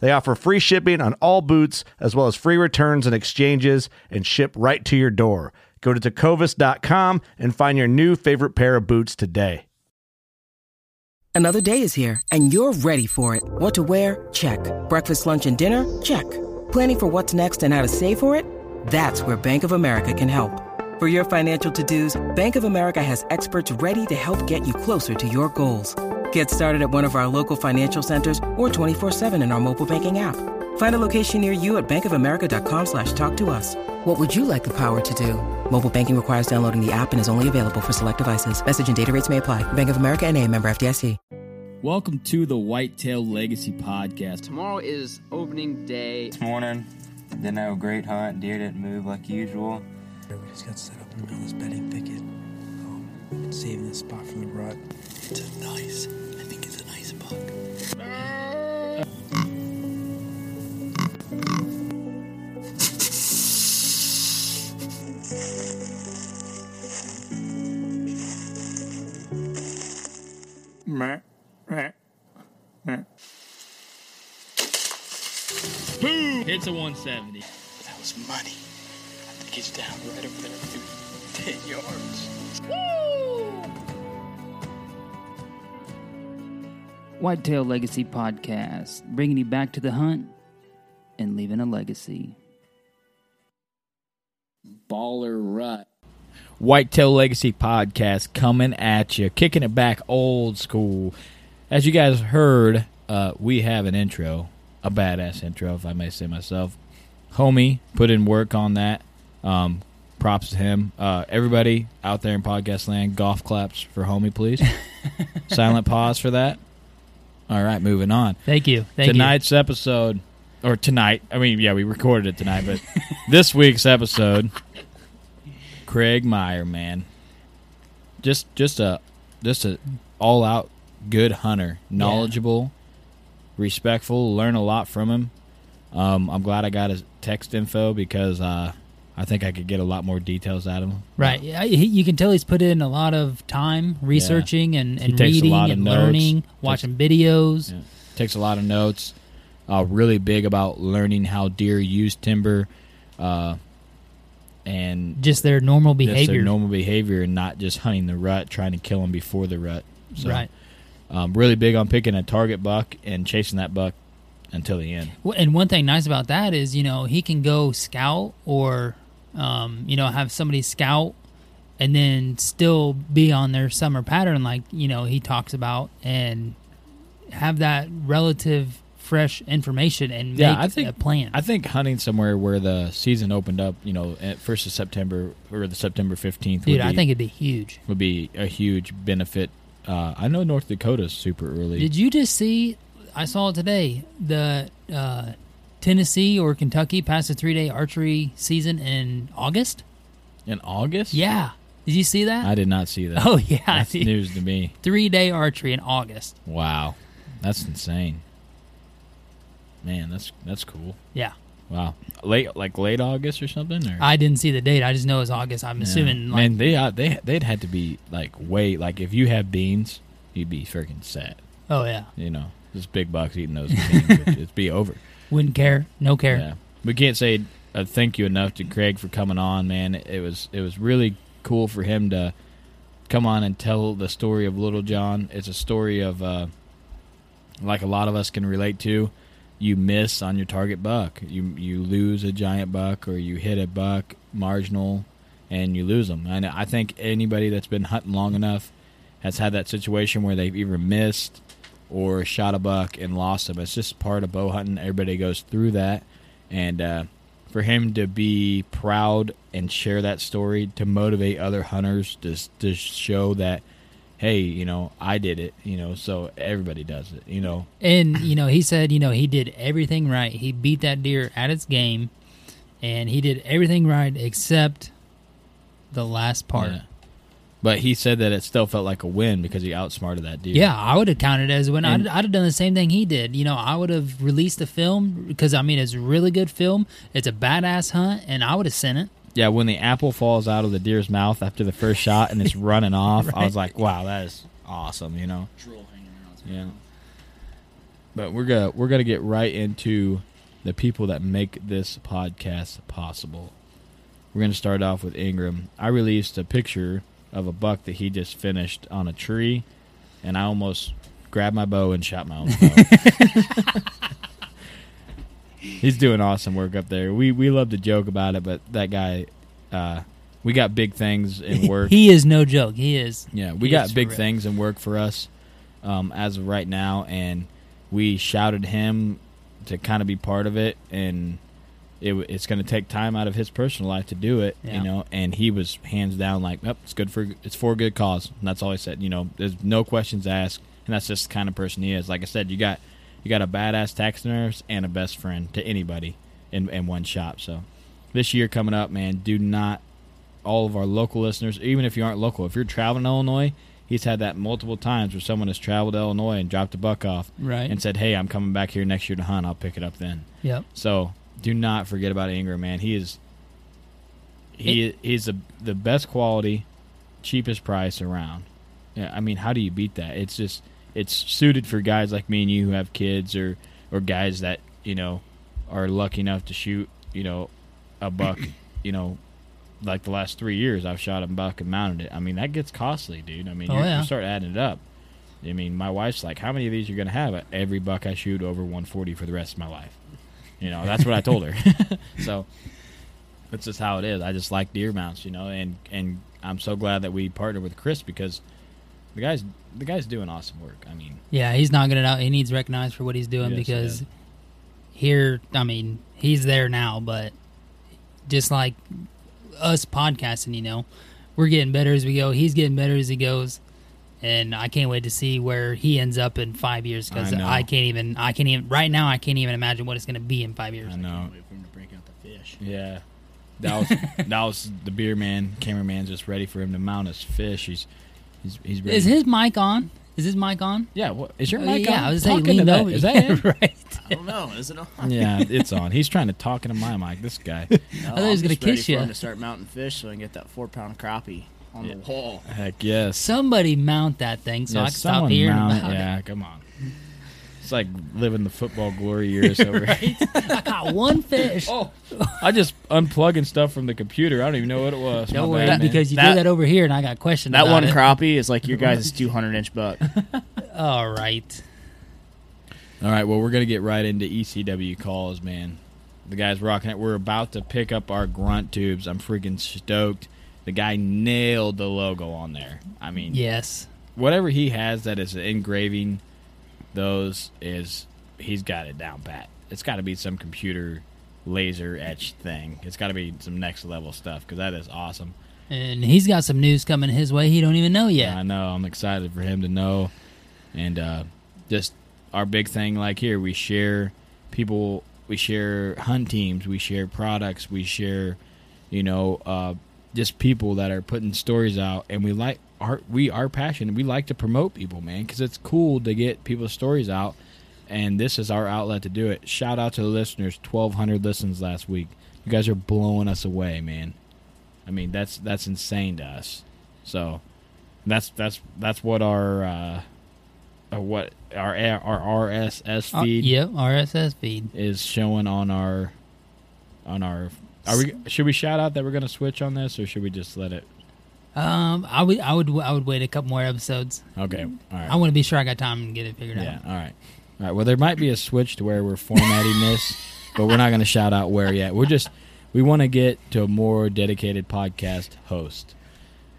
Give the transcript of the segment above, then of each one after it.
They offer free shipping on all boots, as well as free returns and exchanges, and ship right to your door. Go to tecovas.com and find your new favorite pair of boots today. Another day is here, and you're ready for it. What to wear? Check. Breakfast, lunch, and dinner? Check. Planning for what's next and how to save for it? That's where Bank of America can help. For your financial to dos, Bank of America has experts ready to help get you closer to your goals. Get started at one of our local financial centers or 24-7 in our mobile banking app. Find a location near you at bankofamerica.com slash talk to us. What would you like the power to do? Mobile banking requires downloading the app and is only available for select devices. Message and data rates may apply. Bank of America and a member FDIC. Welcome to the Whitetail Legacy Podcast. Tomorrow is opening day. This morning, didn't have a great hunt. Deer didn't move like usual. We just got set up in the middle of this bedding thicket. Um, saving this spot from the rut. It's a nice, Meh, meh, meh. Boom! Hits a 170. That was money. I think he's down right over there, maybe 10 yards. Whitetail Legacy Podcast, bringing you back to the hunt and leaving a legacy. Baller Rut. Whitetail Legacy Podcast coming at you, kicking it back old school. As you guys heard, uh, we have an intro, a badass intro, if I may say myself. Homie put in work on that. Um, props to him. Uh, everybody out there in podcast land, golf claps for Homie, please. Silent pause for that. All right, moving on. Thank you. Thank Tonight's episode, or tonight, I mean, yeah, we recorded it tonight, but this week's episode, Craig Meyer, man, just just a just a all out good hunter, knowledgeable, respectful. Learn a lot from him. Um, I'm glad I got his text info because uh, I think I could get a lot more details out of him. Right. Yeah, he, you can tell he's put in a lot of time researching and, and reading and notes. learning, Takes- watching videos. Yeah. Takes a lot of notes. Uh, really big about learning how deer use timber, uh, and Just their normal just behavior. their normal behavior, and not just hunting the rut, trying to kill them before the rut. So, Right. Um, really big on picking a target buck and chasing that buck until the end. And one thing nice about that is, you know, he can go scout or, um, you know, have somebody scout and then still be on their summer pattern, like, you know, he talks about, and have that relative fresh information and Yeah, make I think a plan. I think hunting somewhere where the season opened up, you know, at first of September or the September fifteenth. Dude, would I be, think it'd be huge. would be a huge benefit. Uh, I know North Dakota's super early. Did you just see? I saw it today. The uh, Tennessee or Kentucky passed a three day archery season in August. in August? Yeah, did you see that? I did not see that. Oh yeah, That's news to me. three day archery in August. Wow, that's insane. Man, that's that's cool. Yeah, Wow, late like late August or something. Or I didn't see the date. I just know it's August. I'm Yeah. assuming. Like, man, they uh, they they'd had to be like way like if you have beans, you'd be freaking sad. oh yeah, You know, just big bucks eating those beans, it'd be over. Wouldn't care. No care. Yeah, we can't say uh, thank you enough to Craig for coming on, man. It was it was really cool for him to come on and tell the story of Little John. It's a story of uh, like a lot of us can relate to. You miss on your target buck. You you lose a giant buck or you hit a buck marginal, and you lose them. And I think anybody that's been hunting long enough has had that situation where they've either missed or shot a buck and lost him. It's just part of bow hunting. Everybody goes through that, and uh, for him to be proud and share that story to motivate other hunters to to show that, hey, you know, I did it. You know, so everybody does it. You know, And you know, he said, you know, he did everything right. He beat that deer at its game, and he did everything right except the last part. Yeah. But he said that it still felt like a win because he outsmarted that deer. Yeah, I would have counted it as a win. I'd, I'd have done the same thing he did. You know, I would have released the film because I mean, it's a really good film. It's a badass hunt, and I would have sent it. Yeah, when the apple falls out of the deer's mouth after the first shot and it's running off, I was like, "Wow, that is awesome!" You know. Drool hanging out. Yeah. But we're gonna we're gonna get right into the people that make this podcast possible. We're gonna start off with Ingram. I released a picture of a buck that he just finished on a tree, and I almost grabbed my bow and shot my own bow. He's doing awesome work up there. We we love to joke about it, but that guy, uh, we got big things in work. He is no joke. He is. Yeah, we got big things in work for us um, as of right now, and we shouted him to kind of be part of it, and it, it's going to take time out of his personal life to do it, Yeah. you know. And he was hands down like, "Yep, it's good for it's for a good cause." And that's all he said. You know, there's no questions asked, and that's just the kind of person he is. Like I said, you got you got a badass taxidermist and a best friend to anybody in in one shop. So this year coming up, man, do not all of our local listeners, even if you aren't local, if you're traveling to Illinois, he's had that multiple times where someone has traveled to Illinois and dropped a buck off Right. and said, "Hey, I'm coming back here next year to hunt. I'll pick it up then." Yep. So do not forget about Ingram, man. He is he he's the the best quality, cheapest price around. Yeah, I mean, how do you beat that? It's just it's suited for guys like me and you who have kids or or guys that you know are lucky enough to shoot you know a buck you know like the last three years I've shot a buck and mounted it. I mean that gets costly, dude. I mean Oh, you, yeah. you start adding it up. I mean my wife's like, how many of these are gonna have? Every buck I shoot over 140 for the rest of my life. You know that's what I told her. so that's just how it is. I just like deer mounts, you know, and and I'm so glad that we partnered with Chris because the guy's the guy's doing awesome work. I mean, Yeah, he's knocking it out. He needs recognized for what he's doing Yes, because yeah. here, I mean, he's there now, but just like us podcasting, you know, we're getting better as we go. He's getting better as he goes, and I can't wait to see where he ends up in five years because I. I, can't even. I can't even. Right now, I can't even imagine what it's going to be in five years. I know. Wait for him to break out the fish. Yeah. That was that was the beer man, cameraman's just ready for him to mount his fish. He's he's he's ready. Is his mic on? Is his mic on? Yeah, what is your Oh, mic yeah, on? I was saying Talk into lean that. over. Is that Yeah, him? right? I don't know. Is it on? Yeah, it's on. He's trying to talk into my mic. This guy. No, thought he was gonna kiss for ya. him to start mounting fish so I can get that four pound crappie on Yeah. the wall. Heck yes. Somebody mount that thing so yeah, I can stop someone hearing mount it. about it. Yeah, come on. It's like living the football glory years over. Here. I caught one fish. Oh, I just unplugging stuff from the computer. I don't even know what it was. Don't worry, bad, because you That- do that over here, and I got questions. That about one it. crappie is like your guys' 200 inch buck. All right. All right, well, we're going to get right into ECW calls, man. The guy's rocking it. We're about to pick up our grunt tubes. I'm freaking stoked. The guy nailed the logo on there. I mean, Yes. whatever he has that is engraving those is he's got it down pat. It's got to be some computer laser etched thing. It's got to be some next level stuff because that is awesome. And he's got some news coming his way he don't even know yet. I know. I'm excited for him to know, and uh, just our big thing. Like here, we share people. We share hunt teams. We share products. We share, you know, uh, just people that are putting stories out, and we like our we are passionate. We like to promote people, man, because it's cool to get people's stories out. and this is our outlet to do it. Shout out to the listeners. Twelve hundred listens last week. You guys are blowing us away, man. I mean, that's that's insane to us. So that's that's that's what our uh, uh, what our our RSS Uh, feed yep, RSS feed. is showing on our on our. Are we? Should we shout out that we're going to switch on this, or should we just let it? Um, I would, I would, I would wait a couple more episodes. Okay, all right. I want to be sure I got time and get it figured Yeah, out. all right. All right. Well, there might be a switch to where we're formatting this, but we're not going to shout out where yet. We're just we want to get to a more dedicated podcast host.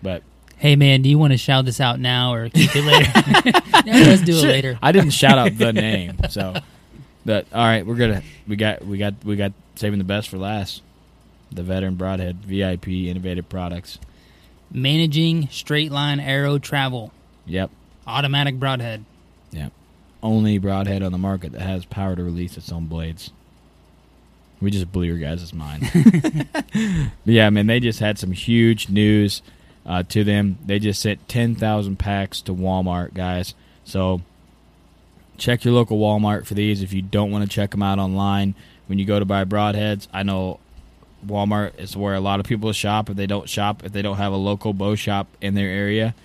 But Hey man, do you want to shout this out now or keep it later? no, let's do it Shit, later. I didn't shout out the name, so but all right, we're gonna we got we got we got saving the best for last. The veteran broadhead VIP innovative products. Managing straight line arrow travel, Yep. automatic broadhead. Yep. Only broadhead on the market that has power to release its own blades. We just blew your guys' mind. yeah, man, they just had some huge news uh, to them. They just sent 10,000 packs to Walmart, guys. So check your local Walmart for these if you don't want to check them out online. When you go to buy broadheads, I know Walmart is where a lot of people shop if they don't shop if they don't have a local bow shop in their area.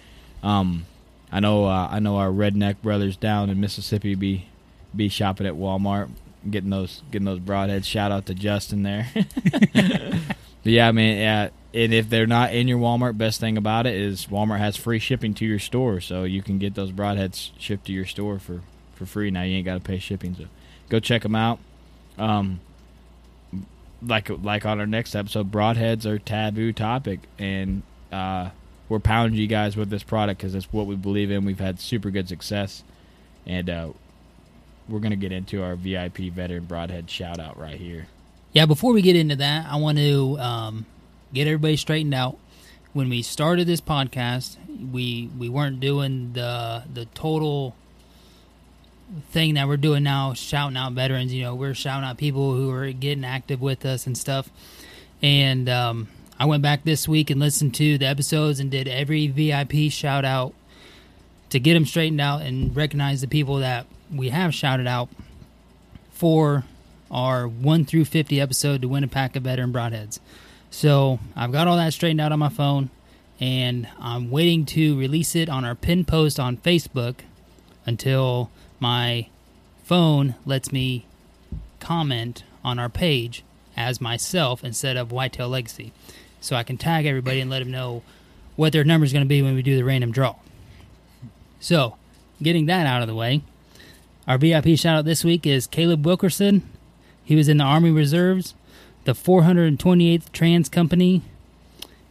Um, I know uh, I know our redneck brothers down in Mississippi be be shopping at Walmart, getting those getting those broadheads. Shout out to Justin there. Yeah, I mean, yeah. And if they're not in your Walmart, best thing about it is Walmart has free shipping to your store, so you can get those broadheads shipped to your store for for free. Now you ain't got to pay shipping, so go check them out. Um, like like on our next episode, broadheads are taboo topic, and uh, we're pounding you guys with this product because it's what we believe in. We've had super good success, and uh, we're gonna get into our VIP veteran broadhead shout out right here. Yeah, before we get into that, I want to um, get everybody straightened out. When we started this podcast, we we weren't doing the the total thing that we're doing now, shouting out veterans. You know, we're shouting out people who are getting active with us and stuff. And um, I went back this week and listened to the episodes and did every VIP shout out to get them straightened out and recognize the people that we have shouted out for our 1 through 50 episode to win a pack of veteran broadheads. So I've got all that straightened out on my phone, and I'm waiting to release it on our pin post on Facebook until my phone lets me comment on our page as myself instead of Whitetail Legacy. So I can tag everybody and let them know what their number is going to be when we do the random draw. So, getting that out of the way, our VIP shout out this week is Caleb Wilkerson. He was in the Army Reserves, the 428th Trans Company,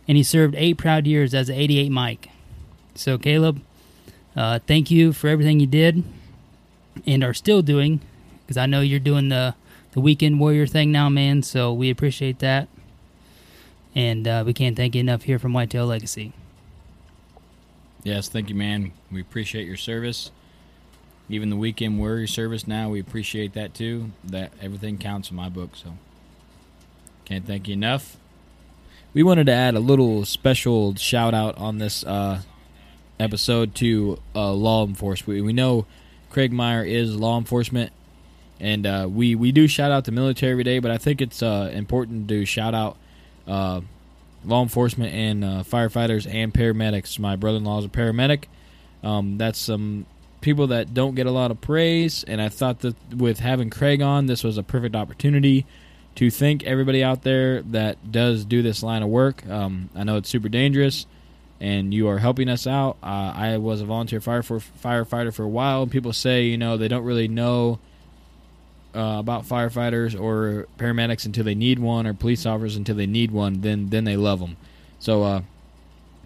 and he served eight proud years as an 88 Mike. So, Caleb, uh, thank you for everything you did and are still doing, because I know you're doing the, the weekend warrior thing now, man. So, we appreciate that. And uh, we can't thank you enough here from Whitetail Legacy. Yes, thank you, man. We appreciate your service. Even the weekend warrior service now, we appreciate that too. That everything counts in my book, so can't thank you enough. We wanted to add a little special shout out on this uh, episode to uh, law enforcement. We, we know Craig Meyer is law enforcement, and uh, we we do shout out the military every day. But I think it's uh, important to shout out uh, law enforcement and uh, firefighters and paramedics. My brother-in-law is a paramedic. Um, that's some people that don't get a lot of praise, and I thought that with having Craig on, this was a perfect opportunity to thank everybody out there that does do this line of work. Um, I know it's super dangerous, and you are helping us out. Uh, I was a volunteer fire for, firefighter for a while, people say you know they don't really know uh, about firefighters or paramedics until they need one, or police officers until they need one. Then then they love them. So, uh,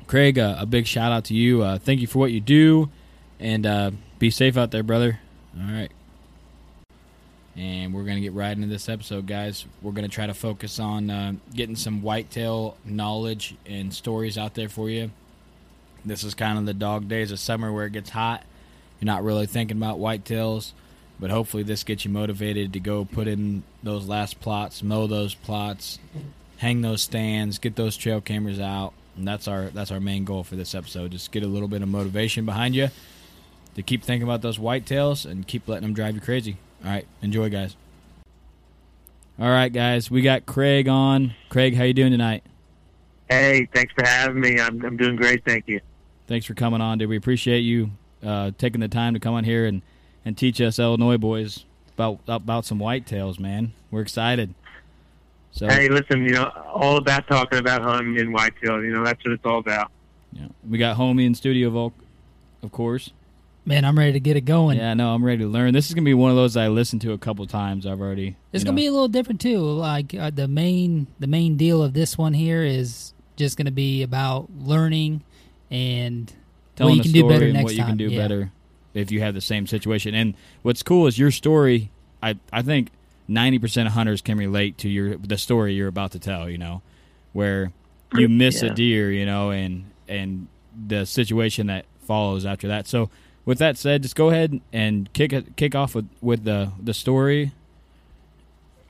Craig, uh, a big shout out to you. Uh, thank you for what you do, and uh, be safe out there, brother. All right. And we're going to get right into this episode, guys. We're going to try to focus on getting some whitetail knowledge and stories out there for you. This is kind of the dog days of summer where it gets hot. You're not really thinking about whitetails, but hopefully this gets you motivated to go put in those last plots, mow those plots, hang those stands, get those trail cameras out. And that's our that's our main goal for this episode. Just get a little bit of motivation behind you to keep thinking about those whitetails and keep letting them drive you crazy. All right, enjoy, guys. All right, guys, we got Craig on. Craig, how you doing tonight? Hey, thanks for having me. I'm I'm doing great, thank you. Thanks for coming on, dude. We appreciate you uh, taking the time to come on here and, and teach us Illinois boys about about some whitetails, man. We're excited. So Hey, listen, you know, all about talking about hunting and whitetail. You know, that's what it's all about. yeah, we got homie in studio, Volk, of course. Man, I'm ready to get it going. Yeah, no, I'm ready to learn. This is gonna be one of those I listened to a couple times. I've already. It's gonna know. be a little different too. Like uh, the main the main deal of this one here is just gonna be about learning and telling what you the can do story better and next what you time. can do Yeah. better if you have the same situation. And what's cool is your story. I I think ninety percent of hunters can relate to your the story you're about to tell. You know, where you miss a deer, you know, and and the situation that follows after that. So with that said, just go ahead and kick kick off with with the the story.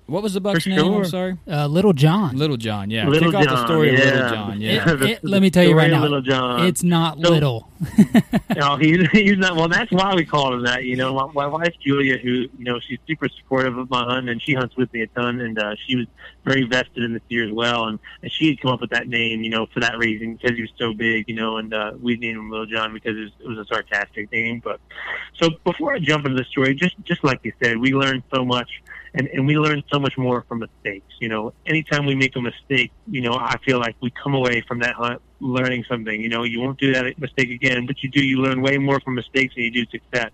What was the buck's For name? sure. I'm sorry, Uh, Little John. Little John. Yeah, Little kick off the John, story of Little yeah. John. Yeah, The- it- let me tell you right now, Little John. it's not So- little. No, he's he's not. Well, that's why we called him that. You know, my, my wife Julia, who you know, she's super supportive of my hunt, and she hunts with me a ton, and uh, she was very vested in this deer as well, and, and she had come up with that name, you know, for that reason because he was so big, you know, and uh, we named him Little John because it was, it was a sarcastic name. But so before I jump into the story, just just like you said, we learned so much. And, and we learn so much more from mistakes. You know, anytime we make a mistake, you know, I feel like we come away from that hunt learning something. You know, you won't do that mistake again, but you do. You learn way more from mistakes than you do success.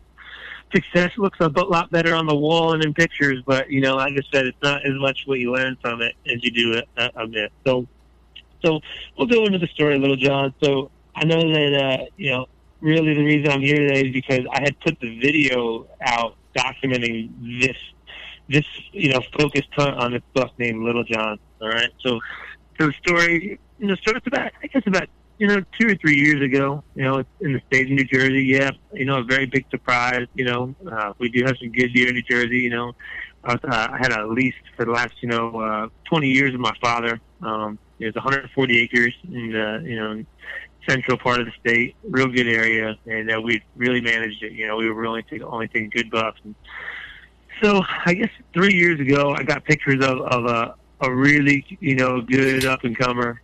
Success looks a lot better on the wall and in pictures, but you know, like I said, it's not as much what you learn from it as you do a, a, miss. So, so we'll go into the story, a Little John. So I know that uh, you know, really the reason I'm here today is because I had put the video out documenting this this you know focused hunt on this buck named Little John. All right, so so the story you know starts about I guess about you know two or three years ago. You know, in the state of New Jersey. Yeah, you know, a very big surprise. You know, uh, we do have some good deer in New Jersey. You know, I, was, uh, I had a lease for the last you know uh, 20 years with my father. Um, it was 140 acres in the you know central part of the state, real good area, and uh, we really managed it. You know, we were really take, only taking good bucks. And so I guess three years ago, I got pictures of, of a a really you know good up and comer.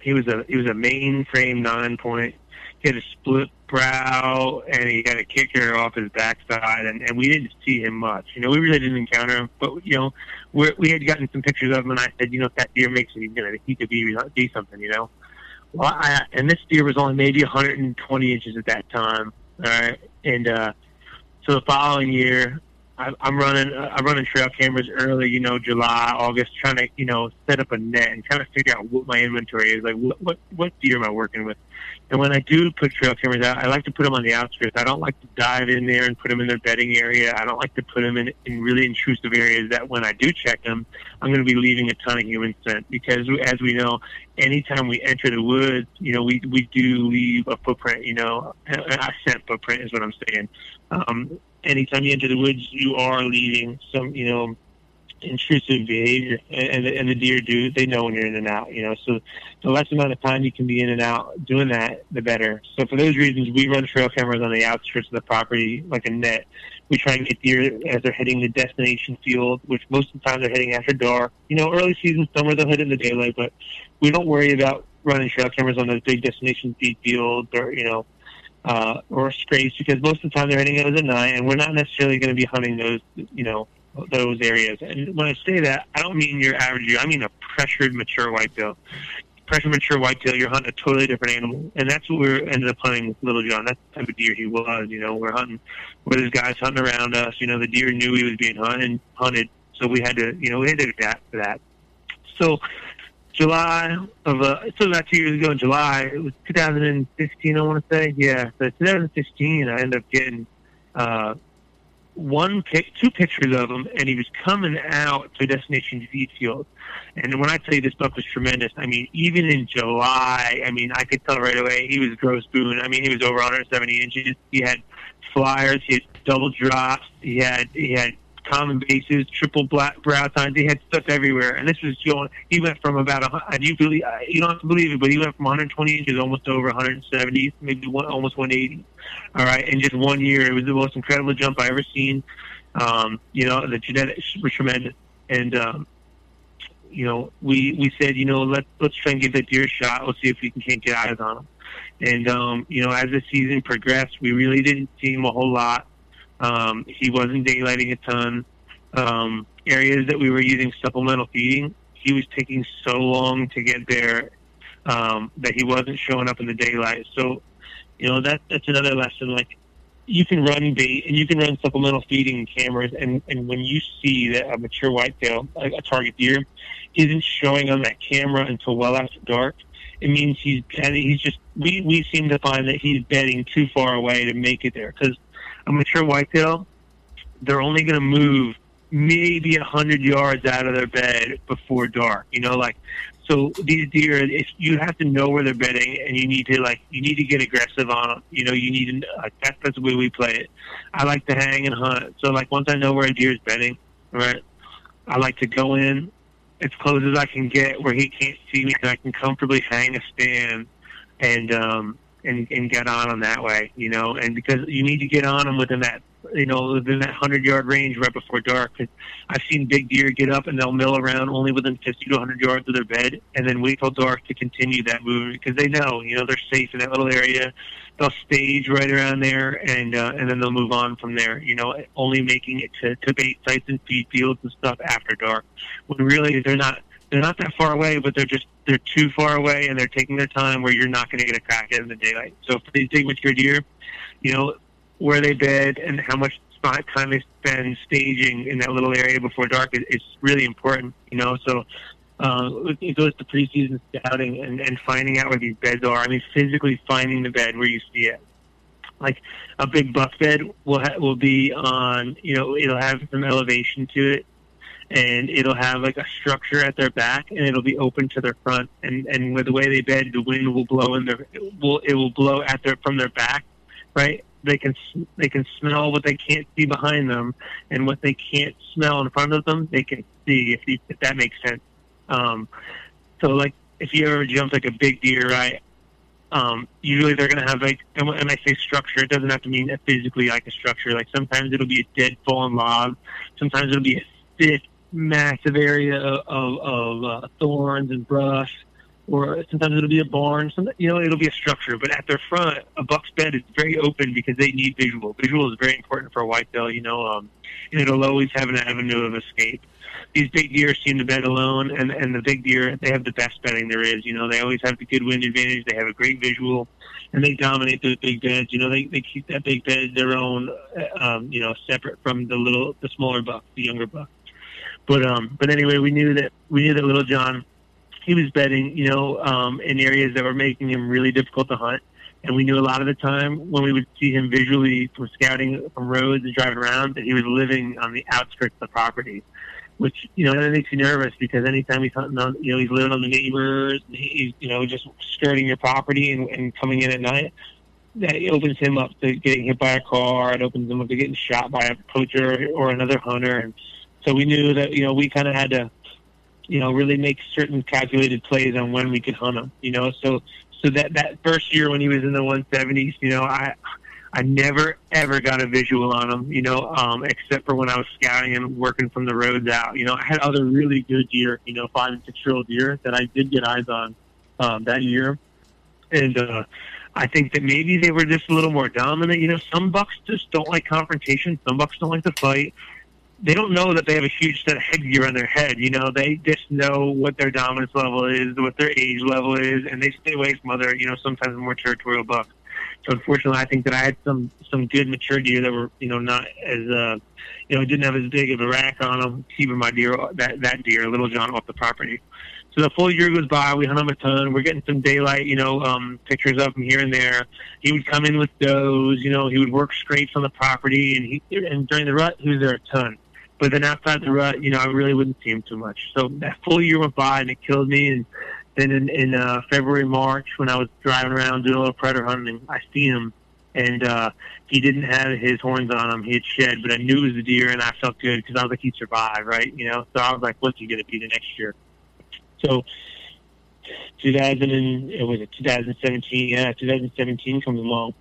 He was a he was a mainframe nine point. He had a split brow and he had a kicker off his backside, and, and we didn't see him much. You know, we really didn't encounter him, but you know, we we had gotten some pictures of him, and I said, you know, if that deer makes it, he's gonna he could be be something, you know. Well, I, and this deer was only maybe 120 inches at that time. All right, and uh, so the following year, I'm running uh, I'm running trail cameras early, you know, July, August, trying to you know set up a net and kind of figure out what my inventory is, like what what what deer am I working with. And when I do put trail cameras out, I like to put them on the outskirts. I don't like to dive in there and put them in their bedding area. I don't like to put them in, in really intrusive areas that when I do check them, I'm going to be leaving a ton of human scent because as we know, anytime we enter the woods, you know, we, we do leave a footprint, you know, a a scent footprint is what I'm saying. Um, anytime you enter the woods, you are leaving some, you know, intrusive behavior, and, and, the, deer do. They know when you're in and out, you know. So the less amount of time you can be in and out doing that, the better. So for those reasons, we run trail cameras on the outskirts of the property like a net. We try and get deer as they're hitting the destination field, which most of the time they're hitting after dark. You know, early season summer they'll hit in the daylight, but we don't worry about running trail cameras on those big destination feed fields or you know uh, or scrapes because most of the time they're hitting those at night, and we're not necessarily going to be hunting those, you know, those areas. And when I say that, I don't mean your average deer. I mean a pressured mature whitetail. Pressured mature whitetail, you're hunting a totally different animal, and that's what we ended up hunting with Little John. That's the type of deer he was. You know, we're hunting where there's guys hunting around us. You know, the deer knew he was being hunted, hunted, so we had to, you know, we had to adapt to that. So July of uh, so about two years ago in July, it was 2015, I want to say. Yeah, so 2015, I ended up getting uh, one pic, two pictures of him, and he was coming out to destination feed field. And when I tell you this buck was tremendous, I mean, even in July, I mean, I could tell right away he was a gross Boone. I mean, he was over 170 inches. He had flyers, he had double drops, he had he had common bases, triple black brow tines. He had stuff everywhere, and this was going. He went from about a. hun- You believe? You don't have to believe it, but he went from 120 inches almost over 170, maybe one, almost 180. All right, in just one year, it was the most incredible jump I ever seen. Um, you know, the genetics were tremendous, and um, you know, we we said, you know, let's let's try and give that deer shot. Let's see if we can can't get eyes on him. And um, you know, as the season progressed, we really didn't see him a whole lot. Um, he wasn't daylighting a ton. Um, areas that we were using supplemental feeding, he was taking so long to get there um, that he wasn't showing up in the daylight. So, you know, that that's another lesson. Like, you can run bait and you can run supplemental feeding cameras, and and when you see that a mature whitetail, like a target deer, isn't showing on that camera until well after dark, it means he's he's just we we seem to find that he's bedding too far away to make it there because a mature whitetail, they're only going to move maybe a hundred yards out of their bed before dark. You know, like so these deer, if you have to know where they're bedding, and you need to like you need to get aggressive on them. You know, you need to like that's that's the way we play it. I like to hang and hunt. So like once I know where a deer is bedding, right, I like to go in as close as I can get where he can't see me, and I can comfortably hang a stand and um and and get on him that way. You know, and because you need to get on him within that you know, within that hundred yard range right before dark. 'Cause I've seen big deer get up and they'll mill around only within fifty to hundred yards of their bed, and then wait till dark to continue that movement because they know, you know, they're safe in that little area. They'll stage right around there, and uh, and then they'll move on from there. You know, only making it to, to bait sites and feed fields and stuff after dark, when really they're not they're not that far away, but they're just they're too far away, and they're taking their time where you're not going to get a crack at in the daylight. So for these big mature deer, you know, where they bed and how much time they spend staging in that little area before dark is, is really important, you know. So uh, it goes to preseason scouting and, and finding out where these beds are. I mean, physically finding the bed where you see it. Like a big buck bed will ha- will be on, you know, it'll have some elevation to it, and it'll have like a structure at their back, and it'll be open to their front. And and with the way they bed, the wind will blow in their it will it will blow at their from their back, right? They can they can smell what they can't see behind them, and what they can't smell in front of them, they can see. If you, if that makes sense. Um, so like if you ever jump like a big deer, right? Um, usually they're going to have like, and when I say structure, it doesn't have to mean physically like a structure. Like sometimes it'll be a dead fallen log. Sometimes it'll be a thick, massive area of, of, uh, thorns and brush. Or sometimes it'll be a barn. Some, you know, it'll be a structure. But at their front, a buck's bed is very open because they need visual. Visual is very important for a whitetail. You know, um, and it'll always have an avenue of escape these big deer seem to bed alone, and and the big deer they have the best bedding there is. You know, they always have the good wind advantage. They have a great visual, and they dominate those big beds. You know, they they keep that big bed their own. uh, Um, you know, separate from the little the smaller buck, the younger buck. But um, but anyway, we knew that we knew that Little John, he was bedding. You know, um, in areas that were making him really difficult to hunt. And we knew a lot of the time when we would see him visually from scouting from roads and driving around that he was living on the outskirts of the property which you know that makes you nervous because anytime he's hunting on, you know, he's living on the neighbors, he's you know just skirting your property and, and coming in at night. That opens him up to getting hit by a car. It opens him up to getting shot by a poacher or another hunter. And so we knew that you know we kind of had to, you know, really make certain calculated plays on when we could hunt him. You know, so so that that first year when he was in the 170s, you know, I I never ever got a visual on him, you know, um, except for when I was scouting and working from the roads out. You know, I had other really good deer, you know, five and six year old deer that I did get eyes on um, that year, and uh, I think that maybe they were just a little more dominant. You know, some bucks just don't like confrontation. Some bucks don't like to fight. They don't know that they have a huge set of headgear on their head. You know, they just know what their dominance level is, what their age level is, and they stay away from other, you know, sometimes more territorial bucks. So unfortunately, I think that I had some some good mature deer that were you know not as uh, you know didn't have as big of a rack on them keeping my deer that that deer Little John off the property. So the full year goes by. We hunt him a ton. We're getting some daylight, you know, um, pictures of him here and there. He would come in with does, you know. He would work scrapes on the property, and he and during the rut he was there a ton. But then outside the rut, you know, I really wouldn't see him too much. So that full year went by, and it killed me. And then in, in uh, February, March, when I was driving around doing a little predator hunting, I see him, and uh, he didn't have his horns on him. He had shed, but I knew it was a deer, and I felt good because I was like, he survived, right? You know, so I was like, what's he going to be the next year? So 2000 and it was it 2017, yeah, 2017 comes along,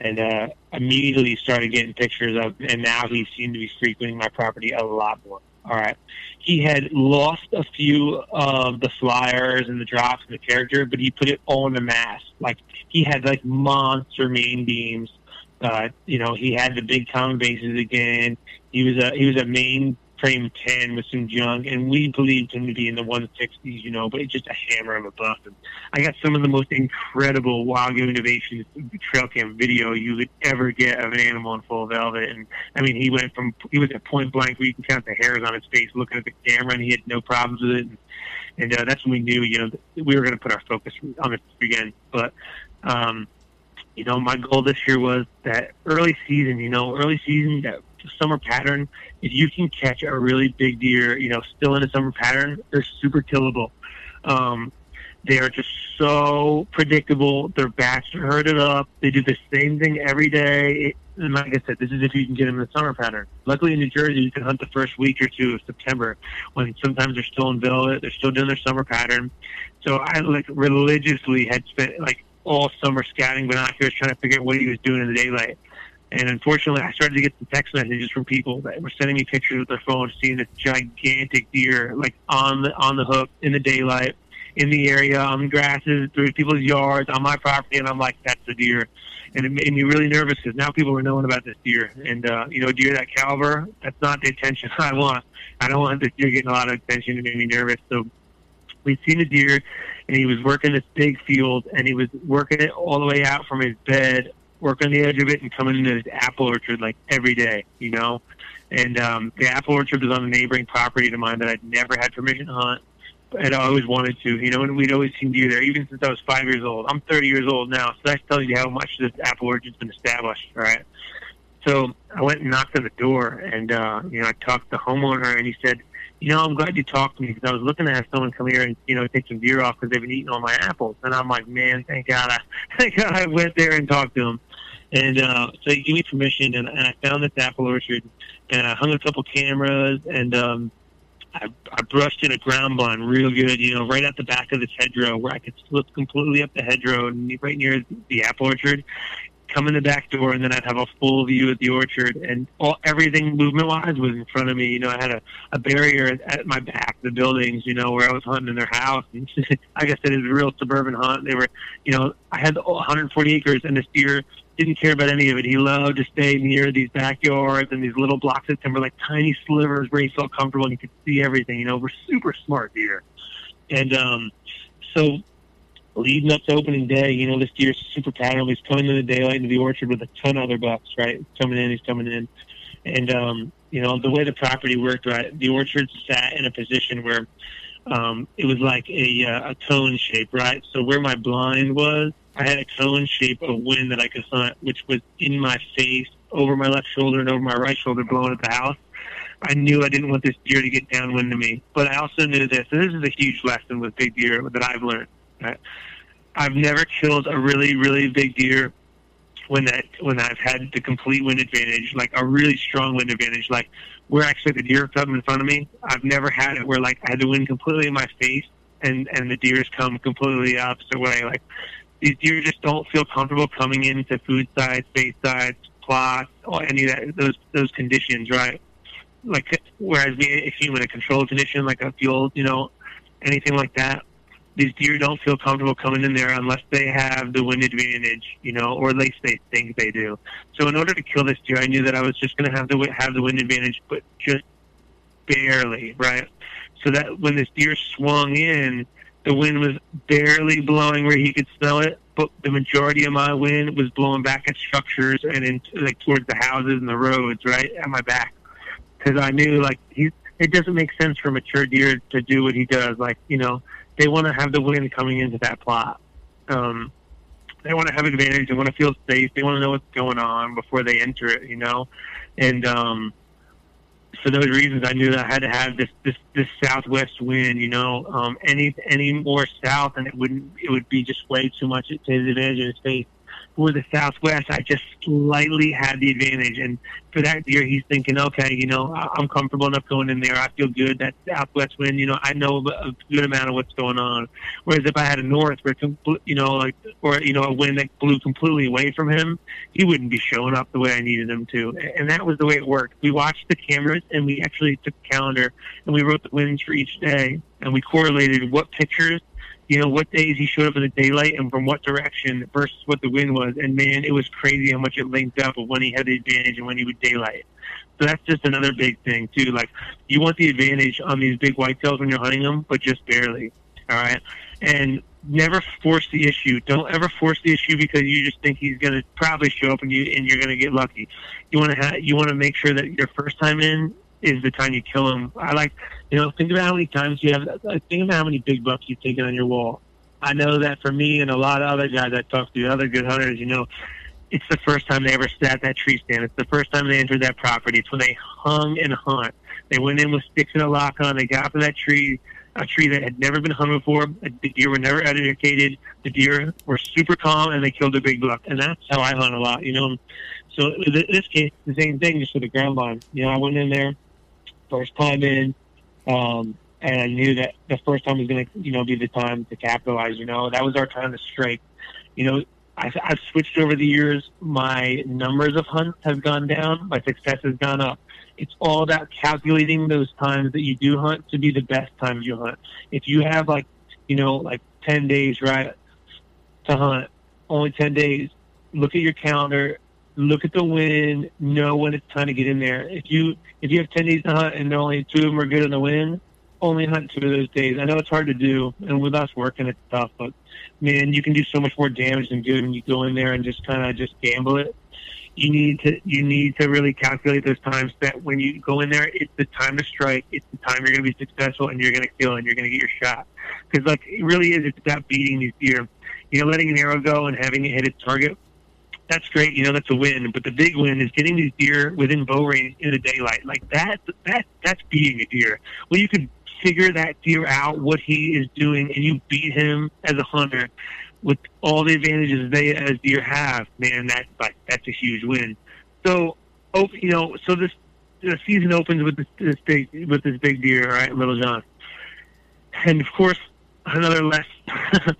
and uh, immediately started getting pictures of, and now he seemed to be frequenting my property a lot more. All right, he had lost a few of the flyers and the drops and the character, but he put it all in the mass. Like he had like monster main beams. Uh, you know, he had the big common bases again. He was a he was a main frame ten with some junk, and we believed him to be in the 160s. You know, but it's just a hammer of a buff. And I got some of the most incredible Wildgame Innovations trail cam video you could ever get of an animal in full velvet. And I mean, he went from he was at point blank where you can count the hairs on his face, looking at the camera, and he had no problems with it. And, and uh, that's when we knew, you know, we were going to put our focus on it again. But um, you know, my goal this year was that early season, you know, early season, that summer pattern, if you can catch a really big deer, you know, still in a summer pattern, they're super killable. Um, they are just so predictable. Their backs are herded up. They do the same thing every day. And like I said, this is if you can get them in the summer pattern. Luckily in New Jersey, you can hunt the first week or two of September when sometimes they're still in velvet. They're still doing their summer pattern. So I like religiously had spent like all summer scouting binoculars trying to figure out what he was doing in the daylight. And unfortunately, I started to get some text messages from people that were sending me pictures with their phone, seeing this gigantic deer like on the on the hook in the daylight, in the area, on the grasses, through people's yards, on my property, and I'm like, that's the deer. And it made me really nervous because now people are knowing about this deer. And uh, you know, deer that caliber, that's not the attention I want. I don't want this deer getting a lot of attention. It made me nervous. So we'd seen a deer, and he was working this big field, and he was working it all the way out from his bed work on the edge of it and come into this apple orchard like every day, you know. And um, the apple orchard was on a neighboring property to mine that I'd never had permission to hunt, and I always wanted to, you know. And we'd always seen deer there, even since I was five years old. I'm 30 years old now, so that tells you how much this apple orchard's been established, right? So I went and knocked on the door, and uh, you know, I talked to the homeowner, and he said, you know, I'm glad you talked to me because I was looking to have someone come here and you know take some deer off because they've been eating all my apples. And I'm like, man, thank God, I thank God I went there and talked to him. And uh, so he gave me permission, and, and I found this apple orchard, and I hung a couple cameras, and um, I, I brushed in a ground blind real good, you know, right at the back of this hedgerow where I could slip completely up the hedgerow and right near the apple orchard come in the back door and then I'd have a full view of the orchard and all everything movement wise was in front of me. You know, I had a, a barrier at my back, the buildings, you know, where I was hunting in their house. And like I said, it was a real suburban hunt. They were, you know, I had 140 acres and this deer didn't care about any of it. He loved to stay near these backyards and these little blocks of timber, like tiny slivers where he felt comfortable and he could see everything. You know, we're super smart deer. And um, so leading up to opening day, you know, this deer's super pattern. He's coming in the daylight into the orchard with a ton of other bucks, right? Coming in, he's coming in. And, um, you know, the way the property worked, right, the orchard sat in a position where um, it was like a, uh, a cone shape, right? So where my blind was, I had a cone shape of wind that I could hunt, which was in my face, over my left shoulder and over my right shoulder, blowing at the house. I knew I didn't want this deer to get downwind of me, but I also knew this, and this is a huge lesson with big deer that I've learned. Right? I've never killed a really, really big deer when that when I've had the complete wind advantage, like a really strong wind advantage, like where actually the deer come in front of me. I've never had it where like I had the wind completely in my face and and the deers come completely the opposite way. Like these deer just don't feel comfortable coming into food sites, bait sites, plots, or any of that those those conditions, right? Like whereas being if you in a controlled condition, like a field, you know, anything like that, these deer don't feel comfortable coming in there unless they have the wind advantage, you know, or at least they think they do. So in order to kill this deer, I knew that I was just going to have to have the wind advantage, but just barely, right? So that when this deer swung in, the wind was barely blowing where he could smell it, but the majority of my wind was blowing back at structures and in like towards the houses and the roads, right at my back, because I knew like he. It doesn't make sense for a mature deer to do what he does. Like you know, they want to have the wind coming into that plot. Um, they want to have advantage. They want to feel safe. They want to know what's going on before they enter it. You know, and um, for those reasons, I knew that I had to have this this this southwest wind. You know, um, any any more south, and it wouldn't. It would be just way too much to his advantage in his face. Or the southwest, I just slightly had the advantage. And for that deer, he's thinking, okay, you know, I'm comfortable enough going in there. I feel good. That southwest wind, you know, I know a good amount of what's going on. Whereas if I had a north, where you know, like, or you know, a wind that blew completely away from him, he wouldn't be showing up the way I needed him to. And that was the way it worked. We watched the cameras, and we actually took a calendar and we wrote the winds for each day, and we correlated what pictures you know, what days he showed up in the daylight and from what direction versus what the wind was. And man, it was crazy how much it linked up of when he had the advantage and when he would daylight. So that's just another big thing too. Like you want the advantage on these big whitetails when you're hunting them, but just barely. All right. And never force the issue. Don't ever force the issue because you just think he's going to probably show up and you and you're going to get lucky. You want to ha- you want to make sure that your first time in is the time you kill him. I like, you know, think about how many times you have. Think about how many big bucks you've taken on your wall. I know that for me and a lot of other guys I talk to, other good hunters, you know, it's the first time they ever sat that tree stand. It's the first time they entered that property. It's when they hung and hunt. They went in with sticks and a lock on. They got up to that tree, a tree that had never been hung before. The deer were never educated. The deer were super calm, and they killed a big buck. And that's how I hunt a lot, you know. So in this case, the same thing, just with the ground blind. You know, I went in there first time in, um, and I knew that the first time was going to, you know, be the time to capitalize. You know, that was our time to strike. You know, I, I've switched over the years. My numbers of hunts have gone down. My success has gone up. It's all about calculating those times that you do hunt to be the best times you hunt. If you have like, you know, like ten days, right, to hunt, only ten days. Look at your calendar look at the wind, know when it's time to get in there. If you if you have ten days to hunt and only two of them are good in the wind, only hunt two of those days. I know it's hard to do, and with us working, it's tough. But man, you can do so much more damage than good when you go in there and just kind of just gamble it. You need to you need to really calculate those times that when you go in there, it's the time to strike. It's the time you're going to be successful and you're going to kill and you're going to get your shot. Because like it really is, it's about beating these deer. You know, letting an arrow go and having it hit its target that's great. You know, that's a win. But the big win is getting these deer within bow range in the daylight. Like that, that that's beating a deer. When you can figure that deer out, what he is doing, and you beat him as a hunter with all the advantages they as deer have, man, that's like that's a huge win. So, oh, you know, so this the season opens with this, this big with this big deer, right, Little John, and of course another less.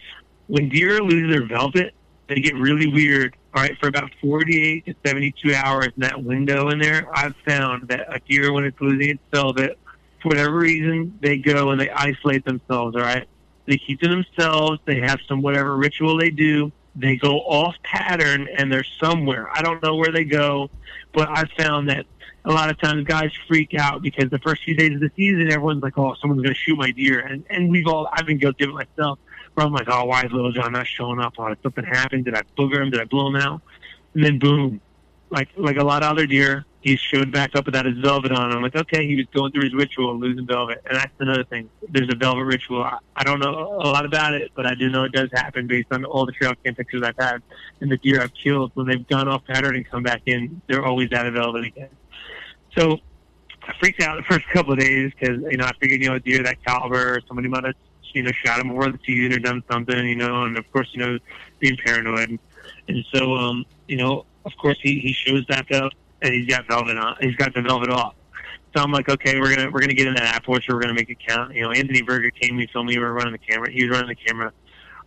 when deer lose their velvet, they get really weird. All right, for about 48 to 72 hours in that window in there, I've found that a deer, when it's losing its velvet, for whatever reason, they go and they isolate themselves. All right, they keep to themselves. They have some whatever ritual they do. They go off pattern and they're somewhere. I don't know where they go, but I've found that a lot of times guys freak out because the first few days of the season, everyone's like, "Oh, someone's going to shoot my deer," and and we've all I've been guilty of it myself. Where I'm like, "Oh, why is Little John not showing up? Oh, did something happened? Did I booger him? Did I blow him out?" And then boom, like like a lot of other deer, he showed back up without his velvet on. I'm like, okay, he was going through his ritual, losing velvet, and that's another thing. There's a velvet ritual. I, I don't know a lot about it, but I do know it does happen based on all the trail cam pictures I've had and the deer I've killed. When they've gone off pattern and come back in, they're always out of velvet again. So I freaked out the first couple of days because you know I figured you know a deer that caliber, somebody might have you know shot him before the season or done something, you know, and of course you know being paranoid, and so um you know of course he he shows back up and he's got velvet on, he's got the velvet off. So I'm like, okay, we're gonna we're gonna get in that apple orchard, we're gonna make it count. You know, Anthony Berger came, we filmed me, we were running the camera, he was running the camera,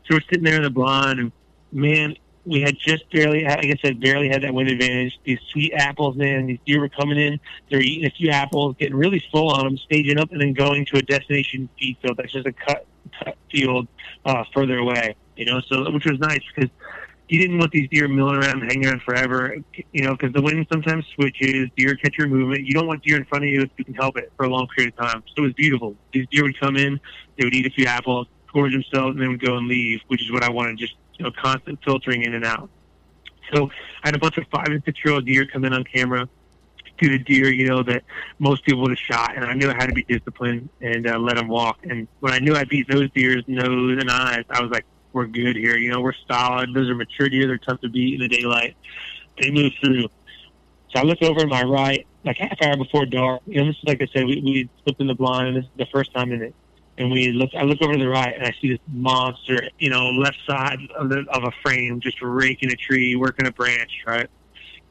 so we're sitting there in the blind, and man, we had just barely, like I said, barely had that wind advantage. These sweet apples, man, these deer were coming in. They're eating a few apples, getting really full on them, staging up, and then going to a destination feed field that's just a cut field uh, further away. You know, so which was nice because you didn't want these deer milling around hanging around forever. You know, because the wind sometimes switches. Deer catch your movement. You don't want deer in front of you if you can help it for a long period of time. So it was beautiful. These deer would come in, they would eat a few apples, gorge themselves, and then would go and leave, which is what I wanted. Just you know, constant filtering in and out. So I had a bunch of five and six year old deer come in on camera to the deer, you know, that most people would have shot. And I knew I had to be disciplined and uh, let them walk. And when I knew I beat those deer's nose and eyes, I was like, we're good here. You know, we're solid. Those are mature deer. They're tough to beat in the daylight. They move through. So I look over to my right, like half hour before dark. You know, this is like I said, we, we slipped in the blind, and this is the first time in it. and we look. I look over to the right, and I see this monster, you know, left side of, the, of a frame, just raking a tree, working a branch, right?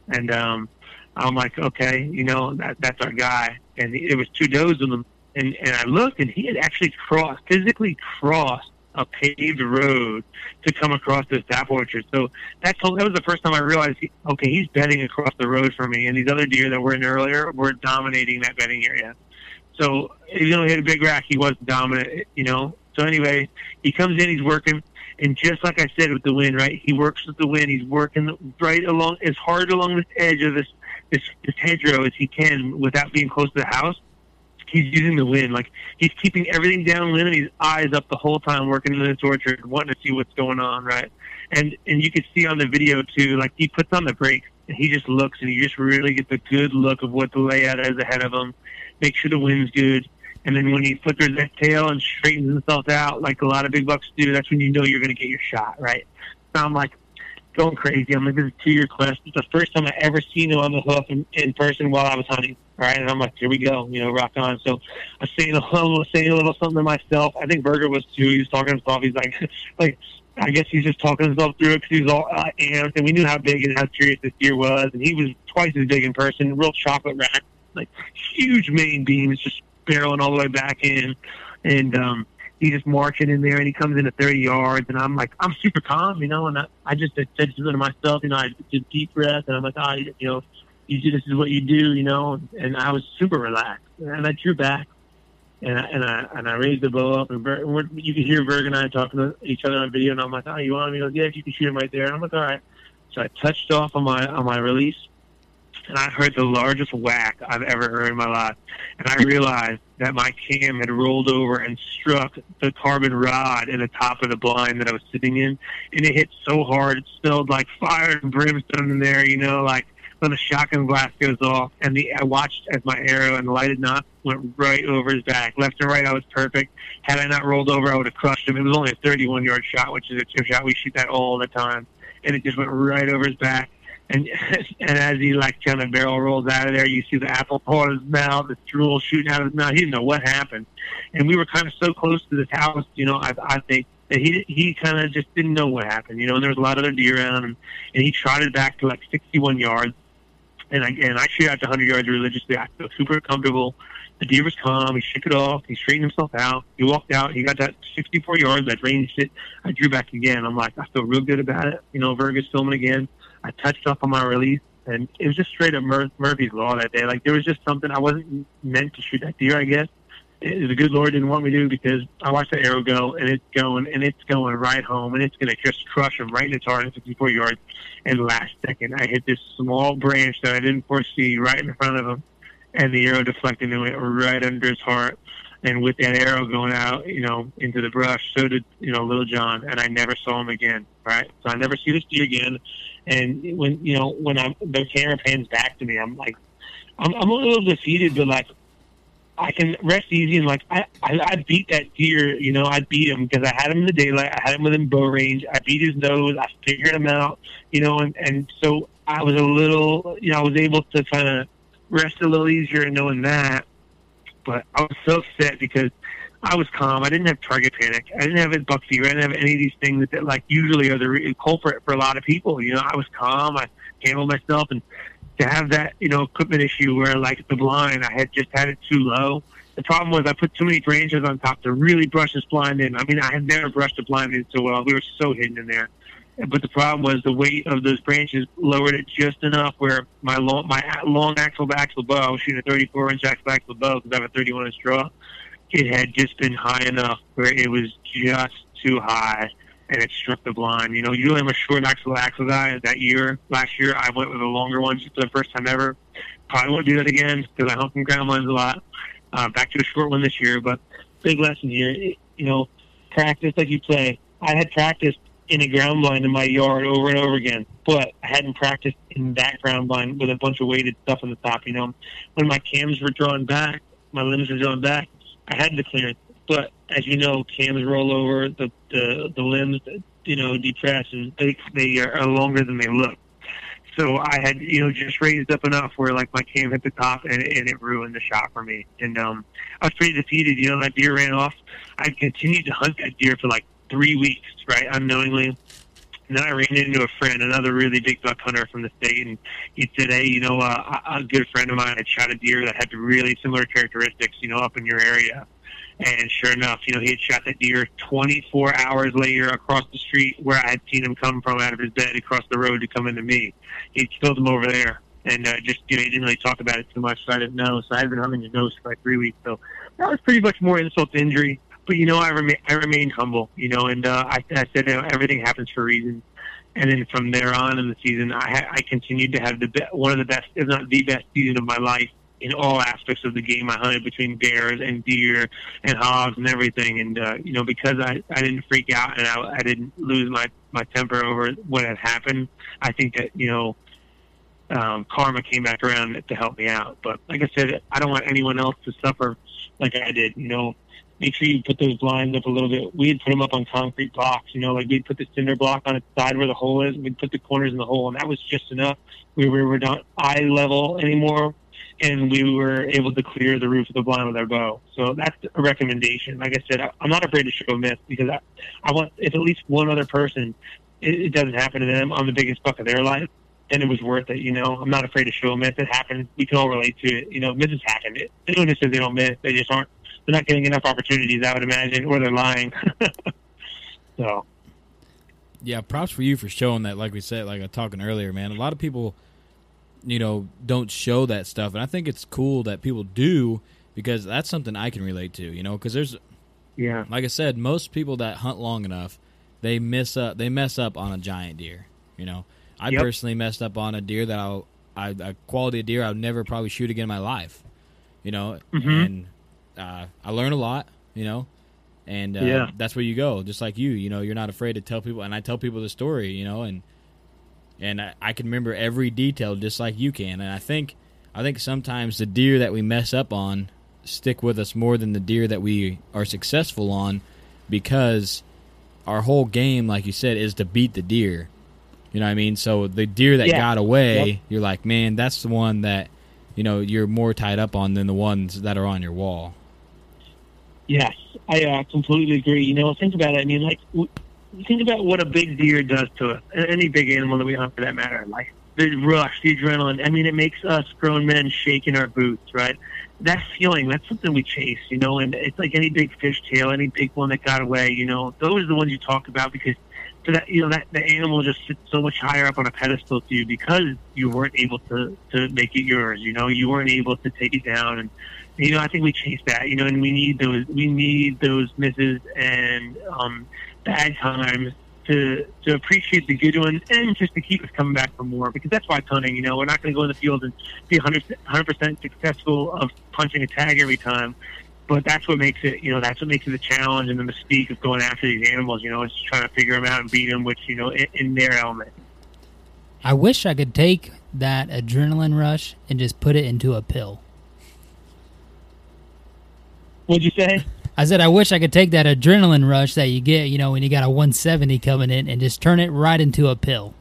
And um, I'm like, okay, you know, that that's our guy. And there was two does with them. and and I looked, and he had actually crossed, physically crossed a paved road to come across this apple orchard. So that told, that was the first time I realized, he, okay, he's bedding across the road for me, and these other deer that were in earlier were dominating that bedding area. So even though he had a big rack, he wasn't dominant, you know. So anyway, he comes in, he's working, and just like I said with the wind, right? He works with the wind. He's working right along as hard along the edge of this this, this hedgerow as he can without being close to the house. He's using the wind, like he's keeping everything down wind and his eyes up the whole time, working in this orchard, wanting to see what's going on, right? And and you can see on the video too, like he puts on the brakes and he just looks and you just really get the good look of what the layout is ahead of him. Make sure the wind's good. And then when he flickers that tail and straightens himself out, like a lot of big bucks do, that's when you know you're going to get your shot, right? So I'm like going crazy. I'm like, this is two year quest. It's the first time I ever seen him on the hoof in, in person while I was hunting, right? And I'm like, here we go, you know, rock on. So I was saying a little, saying a little something to myself. I think Berger was too. He was talking to himself. He's like, like, I guess he's just talking himself through it because he was all uh, amped, and we knew how big and how serious this deer was, and he was twice as big in person, real chocolate rack, like huge main beams, just barreling all the way back in, and um, he's just marching in there, and he comes in at 30 yards, and I'm like, I'm super calm, you know, and I, I just said something to myself, you know, I did deep breath, and I'm like, ah, you know, you do this is what you do, you know, and I was super relaxed, and I drew back, and I, and I and I raised the bow up, and Ber, you can hear Berg and I talking to each other on video, and I'm like, oh, you want him? He goes, yeah, if you can shoot him right there, and I'm like, all right. So I touched off on my on my release, and I heard the largest whack I've ever heard in my life, and I realized that my cam had rolled over and struck the carbon rod in the top of the blind that I was sitting in, and it hit so hard it smelled like fire and brimstone in there, you know, like when the shotgun blast goes off, and the I watched as my arrow and lighted nock went right over his back, left and right. I was perfect. Had I not rolled over, I would have crushed him. It was only a 31 yard shot, which is a chip shot. We shoot that all the time, and it just went right over his back. And and as he like kind of barrel rolls out of there, you see the apple in his mouth, the drool shooting out of his mouth. He didn't know what happened, and we were kind of so close to this house, you know. I, I think that he he kind of just didn't know what happened, you know. And there was a lot of other deer around, and, and he trotted back to like 61 yards and I, and I shoot out to 100 yards religiously. I feel super comfortable. The deer was calm. He shook it off. He straightened himself out. He walked out. He got that 64 yards. I ranged it. I drew back again. I'm like, I feel real good about it. You know, Berger's filming again. I touched off on my release, and it was just straight up Mur- Murphy's Law that day. Like, there was just something I wasn't meant to shoot that deer, I guess. It, the good Lord didn't want me to because I watched the arrow go, and it's going, and it's going right home, and it's going to just crush him right in its heart at 64 yards. And last second, I hit this small branch that I didn't foresee right in front of him, and the arrow deflected and went right under his heart. And with that arrow going out, you know, into the brush, so did you know Little John, and I never saw him again. Right, so I never see this deer again. And when you know when I'm the camera pans back to me, I'm like, I'm, I'm a little defeated, but like I can rest easy and like I, I I beat that deer, you know, I beat him because I had him in the daylight, I had him within bow range, I beat his nose, I figured him out, you know, and and so I was a little, you know, I was able to kind of rest a little easier in knowing that, but I was so upset because I was calm. I didn't have target panic. I didn't have buck fever. I didn't have any of these things that, like usually are the re- culprit for a lot of people. You know, I was calm. I handled myself, and to have that, you know, equipment issue where like the blind, I had just had it too low. The problem was I put too many branches on top to really brush this blind in. I mean, I had never brushed a blind in so well. We were so hidden in there. But the problem was the weight of those branches lowered it just enough where my long, my long axle to axle bow, I was shooting a 34 inch axle to axle bow because I have a 31 inch draw. It had just been high enough where it was just too high and it struck the blind. You know, usually I'm a short axle axle guy. That year, last year, I went with a longer one for the first time ever. Probably won't do that again because I hunt from ground blinds a lot. Uh, back to a short one this year, but big lesson here. You know, practice like you play. I had practiced in a ground blind in my yard over and over again, but I hadn't practiced in that ground blind with a bunch of weighted stuff on the top. You know, when my cams were drawn back, my limbs were drawn back. I had the clearance, but as you know, cams roll over, the the, the limbs, you know, depress, and they they are longer than they look. so I had you know just raised up enough where like my cam hit the top and, and it ruined the shot for me. And um, I was pretty defeated. You know that deer ran off. I continued to hunt that deer for like three weeks, right, unknowingly. And then I ran into a friend, another really big buck hunter from the state, and he said, "Hey, you know, uh, a a good friend of mine had shot a deer that had really similar characteristics, you know, up in your area." And sure enough, you know, he had shot that deer 24 hours later across the street where I had seen him come from out of his bed across the road to come into me. He'd killed him over there. And uh, just, you know, he didn't really talk about it too much, so I didn't know. So I had been hunting his nose for like three weeks. So that was pretty much more insult to injury. But, you know, I, remain, I remained humble, you know, and uh, I, I said, you know, everything happens for a reason. And then from there on in the season, I, I continued to have the be- one of the best, if not the best season of my life in all aspects of the game. I hunted between bears and deer and hogs and everything. And, uh, you know, because I, I didn't freak out and I, I didn't lose my, my temper over what had happened, I think that, you know, um, karma came back around to help me out. But like I said, I don't want anyone else to suffer like I did. You know, make sure you put those blinds up a little bit. We had put them up on concrete blocks. You know, like we'd put the cinder block on its side where the hole is. And we'd put the corners in the hole, and that was just enough. We were, we were not eye level anymore, and we were able to clear the roof of the blind with our bow. So that's a recommendation. Like I said, I, I'm not afraid to show a miss because I, I want if at least one other person it, it doesn't happen to them on the biggest buck of their life, then it was worth it. You know, I'm not afraid to show a miss. It happens. We can all relate to it. You know, misses happen. Anyone who says they don't miss, they just aren't. They're not getting enough opportunities, I would imagine, or they're lying. so. Yeah, props for you for showing that. Like we said, like I was talking earlier, man. A lot of people, you know, don't show that stuff, and I think it's cool that people do because that's something I can relate to. You know, because there's, yeah, like I said, most people that hunt long enough, they miss up, they mess up on a giant deer. You know, I Yep. personally messed up on a deer that I'll, I a quality of deer I'll never probably shoot again in my life. You know, Mhm. and uh, I learn a lot. You know, and uh, Yeah. that's where you go. Just like you, you know, you're not afraid to tell people, and I tell people the story. You know, and and I, I can remember every detail just like you can. And I think I think sometimes the deer that we mess up on stick with us more than the deer that we are successful on because our whole game, like you said, is to beat the deer. You know what I mean? So the deer that Yeah. got away, Yep. you're like, man, that's the one that you know you're more tied up on than the ones that are on your wall. Yes, I uh, completely agree. You know, think about it. I mean, like, w- think about what a big deer does to us, any big animal that we hunt for that matter. Like the rush, the adrenaline. I mean, it makes us grown men shake in our boots, right? That feeling, that's something we chase, you know. And it's like any big fish tail, any big one that got away. You know, those are the ones you talk about because for that, you know, that the animal just sits so much higher up on a pedestal to you because you weren't able to to make it yours. You know, you weren't able to take it down and you know, I think we chase that, you know, and we need those, we need those misses and um, bad times to to appreciate the good ones and just to keep us coming back for more because that's why it's hunting. You know, we're not going to go in the field and be 100 percent successful of punching a tag every time, but that's what makes it. You know, that's what makes it a challenge and the mystique of going after these animals. You know, it's trying to figure them out and beat them, which you know, in, in their element. I wish I could take that adrenaline rush and just put it into a pill. What'd you say? I said I wish I could take that adrenaline rush that you get, you know, when you got a 170 coming in and just turn it right into a pill.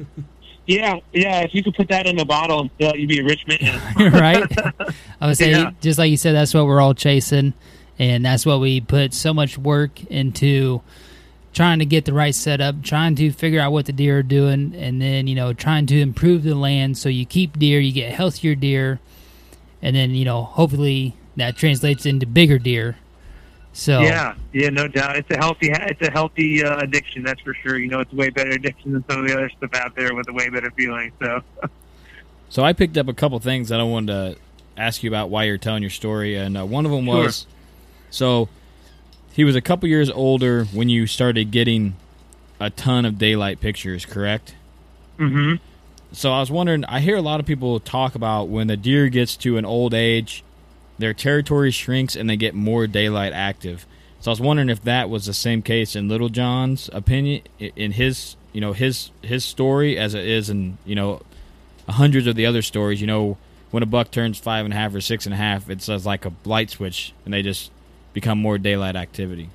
Yeah, yeah. If you could put that in a bottle it, you'd be a rich man. right? I would say, Yeah. just like you said, that's what we're all chasing, and that's what we put so much work into trying to get the right setup, trying to figure out what the deer are doing, and then you know trying to improve the land so you keep deer, you get healthier deer, and then you know hopefully that translates into bigger deer. So Yeah, yeah, no doubt. It's a healthy, it's a healthy uh, addiction. That's for sure. You know, it's a way better addiction than some of the other stuff out there with a way better feeling. So, So I picked up a couple things that I wanted to ask you about while you're telling your story, and uh, one of them Sure. was so he was a couple years older when you started getting a ton of daylight pictures, correct? hmm So I was wondering. I hear a lot of people talk about when the deer gets to an old age, their territory shrinks and they get more daylight active. So I was wondering if that was the same case in Little John's opinion, in his you know his his story as it is in you know hundreds of the other stories. You know when a buck turns five and a half or six and a half, it's like a light switch and they just become more daylight activity.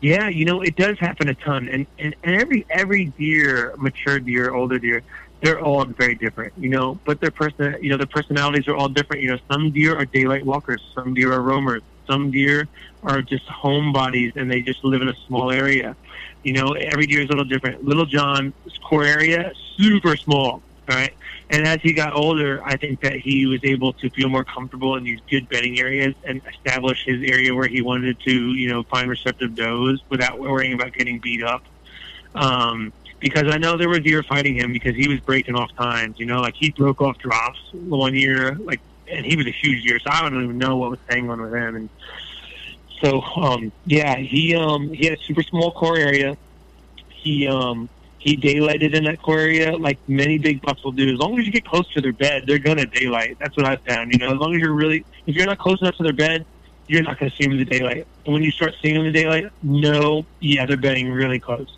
yeah, you know, it does happen a ton, and and, and every every deer, mature deer, older deer, they're all very different, you know. But their person, you know, their personalities are all different. You know, some deer are daylight walkers, some deer are roamers, some deer are just homebodies, and they just live in a small area. You know, every deer is a little different. Little John's core area super small, right? And as he got older, I think that he was able to feel more comfortable in these good bedding areas and establish his area where he wanted to, you know, find receptive does without worrying about getting beat up. Um, because I know there were deer fighting him because he was breaking off times. You know, like he broke off drops one year, like, and he was a huge deer, so I don't even know what was going on with him. And so, um, yeah, he um, he had a super small core area. He um, he daylighted in that core area like many big bucks will do. As long as you get close to their bed, they're gonna daylight. That's what I found. You know, as long as you're really, if you're not close enough to their bed, you're not gonna see them in the daylight. And when you start seeing them in the daylight, no, yeah, they're bedding really close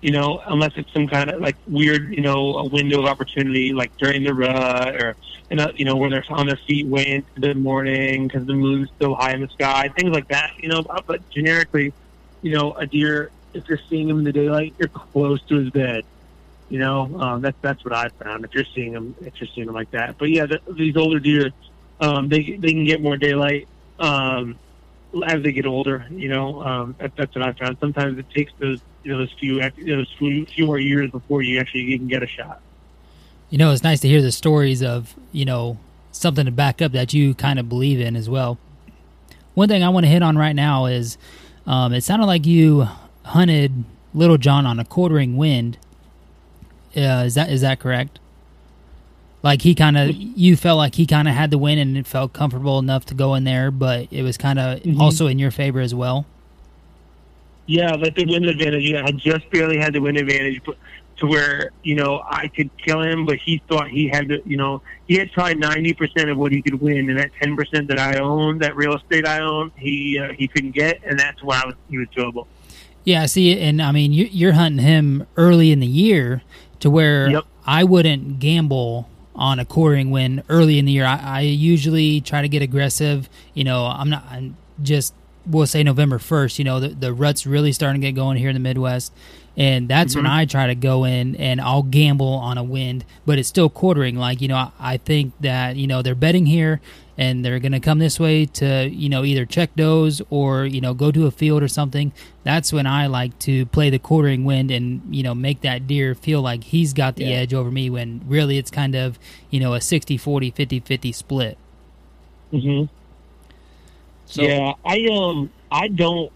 you know, unless it's some kind of like weird, you know, a window of opportunity, like during the rut or, you know, where they're on their feet way into the morning because the moon's still high in the sky, things like that, you know. But generically, you know, a deer, if you're seeing him in the daylight, you're close to his bed. You know, um, that's that's what I found. If you're seeing them, if you're seeing them like that. But yeah, the, these older deer, um, they they can get more daylight. Um, as they get older. You know, um, that, that's what I found. Sometimes it takes those those few those few, few more years before you actually even get a shot. You know, it's nice to hear the stories of you know something to back up that you kind of believe in as well. One thing I want to hit on right now is um, it sounded like you hunted Little John on a quartering wind. Uh, is that is that correct? Like he kind of, you felt like he kind of had the win and it felt comfortable enough to go in there, but it was kind of mm-hmm. also in your favor as well. Yeah, like the win advantage. Yeah, I just barely had the win advantage but to where you know I could kill him, but he thought he had to. You know, he had tried ninety percent of what he could win, and that ten percent that I own, that real estate I own, he uh, he couldn't get, and that's why I was he was doable. Yeah, see, and I mean, you're hunting him early in the year to where yep. I wouldn't gamble on a quartering win early in the year. I, I usually try to get aggressive. You know, I'm not I'm just we'll say November 1st, you know, the, the rut's really starting to get going here in the Midwest. And that's mm-hmm. when I try to go in and I'll gamble on a wind, but it's still quartering. Like, you know, I, I think that, you know, they're betting here and they're going to come this way to you know either check those or you know go to a field or something that's when i like to play the quartering wind and you know make that deer feel like he's got the yeah. edge over me when really it's kind of you know a 60 40 50 50 split mhm so, yeah i um i don't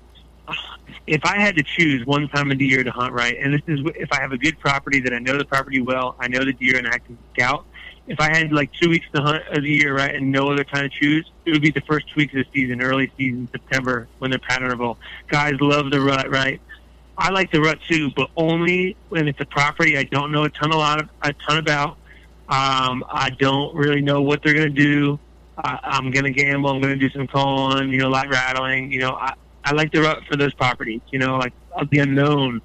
if I had to choose one time of the year to hunt right, and this is if I have a good property that I know the property well, I know the deer, and I can scout, if I had like two weeks to hunt of the year, right, and no other time to choose, it would be the first two weeks of the season, early season, September, when they're patternable. Guys love the rut, right? I like the rut too, but only when it's a property I don't know a ton a lot of a ton about. Um, I don't really know what they're going to do. I, I'm going to gamble. I'm going to do some calling, you know, light rattling. You know, I, I like the rut for those properties. You know, like of the unknown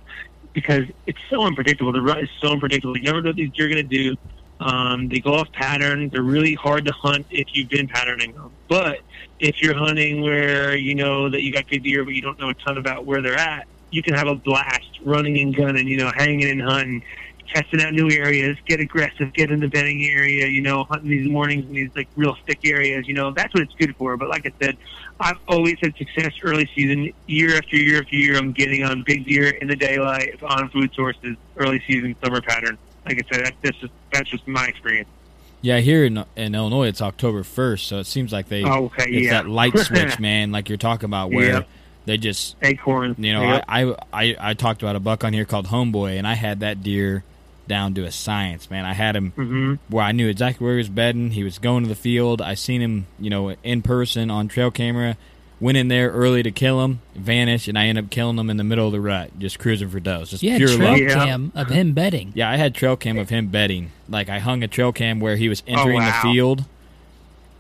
because it's so unpredictable. The rut is so unpredictable. You never know what are going to do. Um, they go off pattern. They're really hard to hunt if you've been patterning them. But if you're hunting where you know that you got good deer, but you don't know a ton about where they're at, you can have a blast running and gunning, you know, hanging and hunting, testing out new areas, get aggressive, get in the bedding area, you know, hunting these mornings in these like real thick areas, you know, that's what it's good for. But like I said, I've always had success early season, year after year after year. I'm getting on big deer in the daylight on food sources, early season, summer pattern like I said, that's just that's just my experience. Yeah, here in in Illinois, it's October first, so it seems like they oh, okay, it's yeah. that light switch, man. Like you're talking about, where yep. they just acorn. You know, yep. I, I I talked about a buck on here called Homeboy, and I had that deer down to a science, man. I had him mm-hmm. where I knew exactly where he was bedding. He was going to the field. I seen him, you know, in person on trail camera went in there early to kill him, vanished, and I ended up killing him in the middle of the rut, just cruising for does. Just you pure trail luck. cam of him betting. Yeah, I had trail cam of him betting. Like I hung a trail cam where he was Oh, entering wow. the field,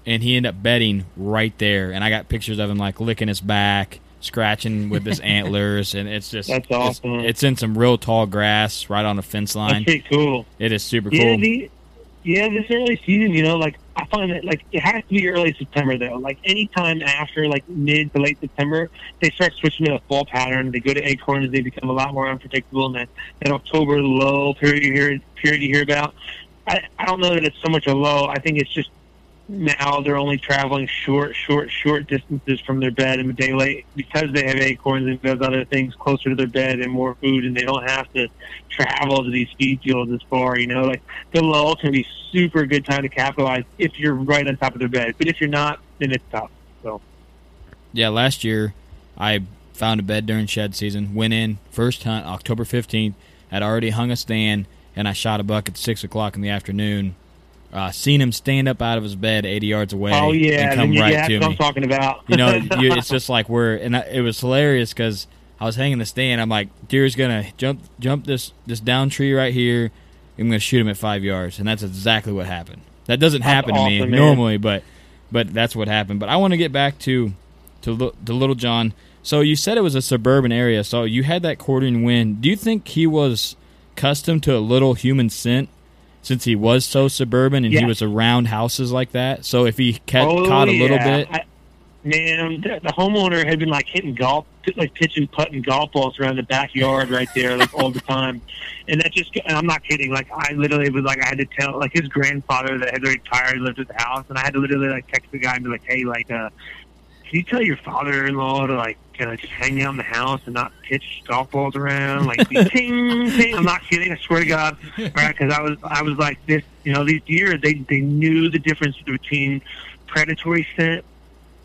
and he ended up betting right there. And I got pictures of him like licking his back, scratching with his antlers, and it's just That's awesome. It's, in some real tall grass right on the fence line. That's pretty cool. It is super Yeah, cool. the, yeah, this early season, you know, like I find that like it has to be early September though. Like anytime after like mid to late September, they start switching to a fall pattern. They go to acorns. They become a lot more unpredictable. And that that October lull period you hear period you hear about. I I don't know that it's so much a low. I think it's just now they're only traveling short, short, short distances from their bed in the daylight because they have acorns and those other things closer to their bed and more food, and they don't have to travel to these feed fields as far. You know, like the lull can be super good time to capitalize if you're right on top of their bed, but if you're not, then it's tough. So Yeah, last year I found a bed during shed season. Went in first hunt October fifteenth. Had already hung a stand, and I shot a buck at six o'clock in the afternoon. Uh, seen him stand up out of his bed eighty yards away. oh yeah, and come you, right yeah, to me. I'm talking about. you know, you, it's just like we're and I, it was hilarious because I was hanging the stand. I'm like, deer's gonna jump jump this this down tree right here. I'm gonna shoot him at five yards, and that's exactly what happened. That doesn't That's happen to me man. normally, but but that's what happened. But I want to get back to to to Little John. So you said it was a suburban area. So you had that quartering wind. Do you think he was accustomed to a little human scent? Since he was so suburban and he was around houses like that, so if he ca- Oh, caught a little yeah. bit, I, man, the, the homeowner had been like hitting golf, like pitching, putting golf balls around the backyard right there, like all the time. And that just, and I'm not kidding. Like I literally was like, I had to tell, like his grandfather that had retired lived at the house, and I had to literally like text the guy and be like, hey, like, uh, can you tell your father-in-law to like uh, just hang out in the house and not pitch golf balls around, like be ting ting? I'm not kidding. I swear to God, right? Because I was I was like this. You know, these deer they they knew the difference between predatory scent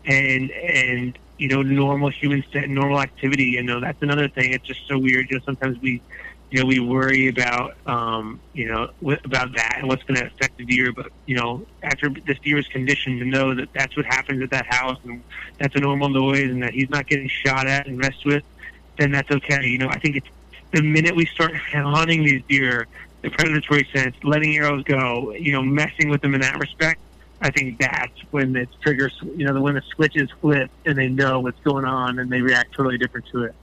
and and you know normal human scent, normal activity. You know, that's another thing. It's just so weird. You know, sometimes we you know, we worry about, um, you know, about that and what's going to affect the deer. But, you know, after this deer is conditioned to know that that's what happens at that house and that's a normal noise and that he's not getting shot at and messed with, then that's okay. You know, I think it's the minute we start hunting these deer, the predatory sense, letting arrows go, you know, messing with them in that respect, I think that's when the trigger, you know, when the switches flip and they know what's going on and they react totally different to it.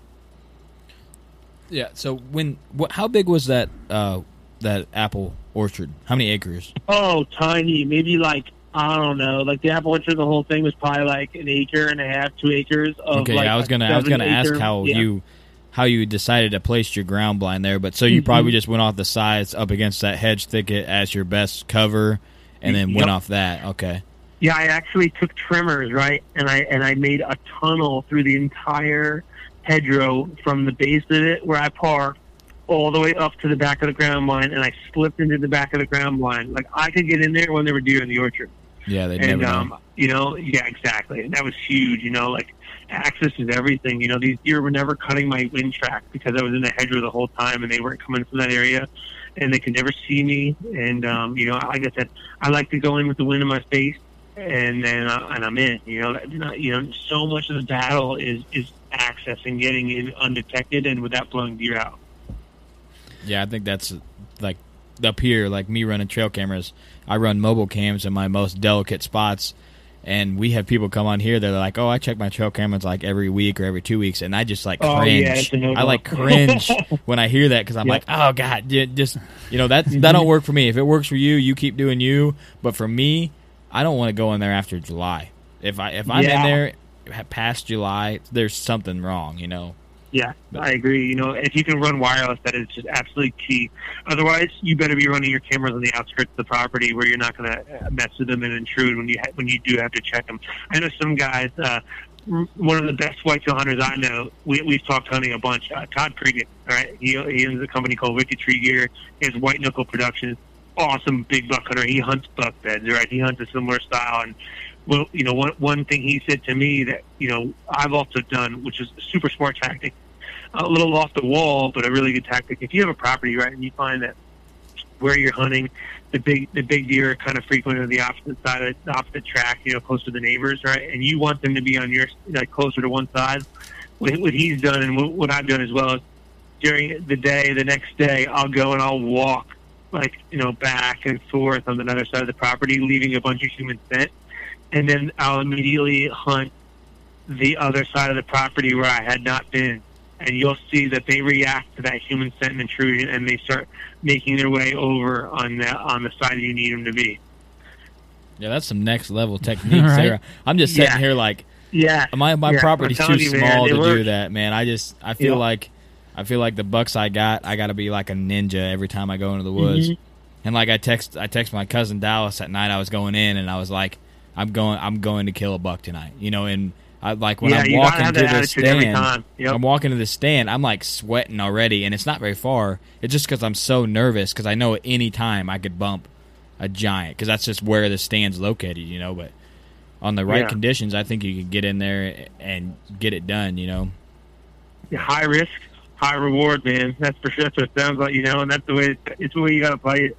Yeah. So when what? How big was that? Uh, that apple orchard? How many acres? Oh, tiny. Maybe like I don't know. Like the apple orchard, the whole thing was probably like an acre and a half, two acres. Of okay. like I was gonna. I was gonna ask how yeah. you how you decided to place your ground blind there, but so you probably Mhm. just went off the sides up against that hedge thicket as your best cover, and then went off that. Okay. Yeah, I actually took trimmers, right, and I and I made a tunnel through the entire hedgerow from the base of it where I parked all the way up to the back of the ground blind, and I slipped into the back of the ground blind. Like I could get in there when there were deer in the orchard. Yeah, they and never um, know. you know, yeah, exactly. And that was huge. You know, like access is everything. You know, these deer were never cutting my wind track because I was in the hedgerow the whole time, and they weren't coming from that area, and they could never see me. And um, you know, like I said, I like to go in with the wind in my face, and then uh, and I'm in. You know, not, you know, so much of the battle is is access and getting in undetected and without blowing deer out. Yeah, I think that's like up here, like me running trail cameras. I run mobile cams in my most delicate spots, and we have people come on here. They're like, "Oh, I check my trail cameras like every week or every two weeks," and I just like Oh, cringe. yeah, it's a no-go. I like cringe when I hear that because I'm Yep. like, "Oh God, just you know that Mm-hmm. that don't work for me. If it works for you, you keep doing you. But for me, I don't want to go in there after July. If I if I'm in there past July, there's something wrong. You know. Yeah, I agree. You know, if you can run wireless, that is just absolutely key. Otherwise, you better be running your cameras on the outskirts of the property where you're not going to mess with them and intrude when you ha- when you do have to check them. I know some guys. Uh, r- one of the best whitetail hunters I know. We, we've talked hunting a bunch. Uh, Todd Cregan. All right, he he owns a company called Wicked Tree Gear. He has White Knuckle Productions. Awesome big buck hunter. He hunts buck beds. Right, he hunts a similar style and well, you know, one one thing he said to me that you know I've also done, which is a super smart tactic, a little off the wall, but a really good tactic. If you have a property, right, and you find that where you're hunting, the big the big deer are kind of frequent on the opposite side of the opposite track, you know, close to the neighbors, right, and you want them to be on your like closer to one side. What, he's done and what, what I've done as well is during the day, the next day, I'll go and I'll walk like you know back and forth on the other side of the property, leaving a bunch of human scent and then I'll immediately hunt the other side of the property where I had not been. And you'll see that they react to that human scent and intrusion, and they start making their way over on the on the side you need them to be. Yeah, that's some next level technique, Right. Sarah. I'm just sitting Yeah. here like, Yeah. my my Yeah, property's too you, small it to do that, man. I just I feel Yeah. like I feel like the bucks I got, I got to be like a ninja every time I go into the woods. Mhm. And like I text I text my cousin Dallas at night I was going in and I was like I'm going I'm going to kill a buck tonight. You know, and I like when Yeah, I'm walking to the stand. Yep. I'm walking to the stand, I'm like sweating already and it's not very far. It's just cuz I'm so nervous cuz I know at any time I could bump a giant cuz that's just where the stand's located, you know, but on the right Yeah. conditions, I think you could get in there and get it done, you know. Yeah, high risk, high reward, man. That's for sure. It sounds like, you know, and that's the way it's the way you got to play it.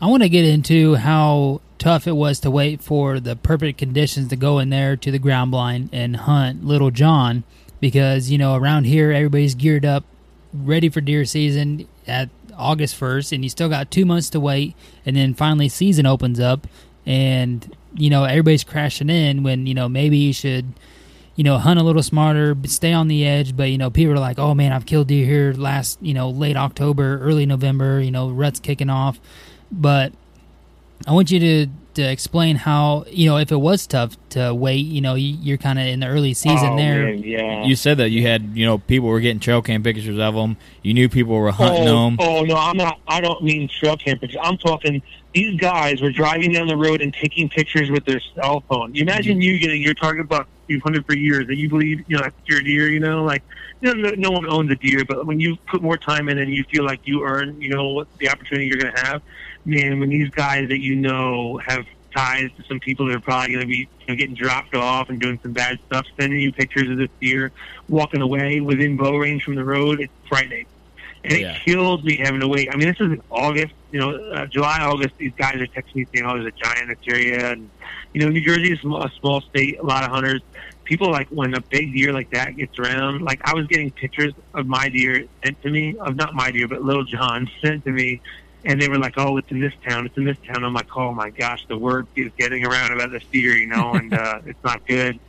I want to get into how tough it was to wait for the perfect conditions to go in there to the ground blind and hunt Little John because, you know, around here everybody's geared up, ready for deer season at August 1st, and you still got two months to wait, and then finally season opens up, and, you know, everybody's crashing in when, you know, maybe you should you know, hunt a little smarter, stay on the edge. But you know, people are like, "Oh man, I've killed deer here last, you know, late October, early November. You know, rut's kicking off." But I want you to to explain how you know if it was tough to wait. You know, you, you're kind of in the early season Oh, there. man, yeah. You said that you had, you know, people were getting trail cam pictures of them. You knew people were hunting oh, them. Oh no, I'm not. I don't mean trail cam pictures. I'm talking. These guys were driving down the road and taking pictures with their cell phone. You imagine mm-hmm. you getting your target buck you've hunted for years that you believe you know that's your deer. You know, like you know, no, no one owns a deer, but when you put more time in and you feel like you earn, you know, what the opportunity you're going to have. Man, when these guys that you know have ties to some people that are probably going to be you know, getting dropped off and doing some bad stuff, sending you pictures of this deer walking away within bow range from the road, it's frightening. And it kills me having to wait. I mean, this is in August, you know, uh, July, August. These guys are texting me saying, "Oh, there's a giant in this area," and you know, New Jersey is a small, state, a lot of hunters. People like when a big deer like that gets around. Like I was getting pictures of my deer sent to me, of not my deer, but Little John sent to me, and they were like, "Oh, it's in this town. It's in this town." I'm like, "Oh my gosh, the word is getting around about this deer, you know, and uh, it's not good."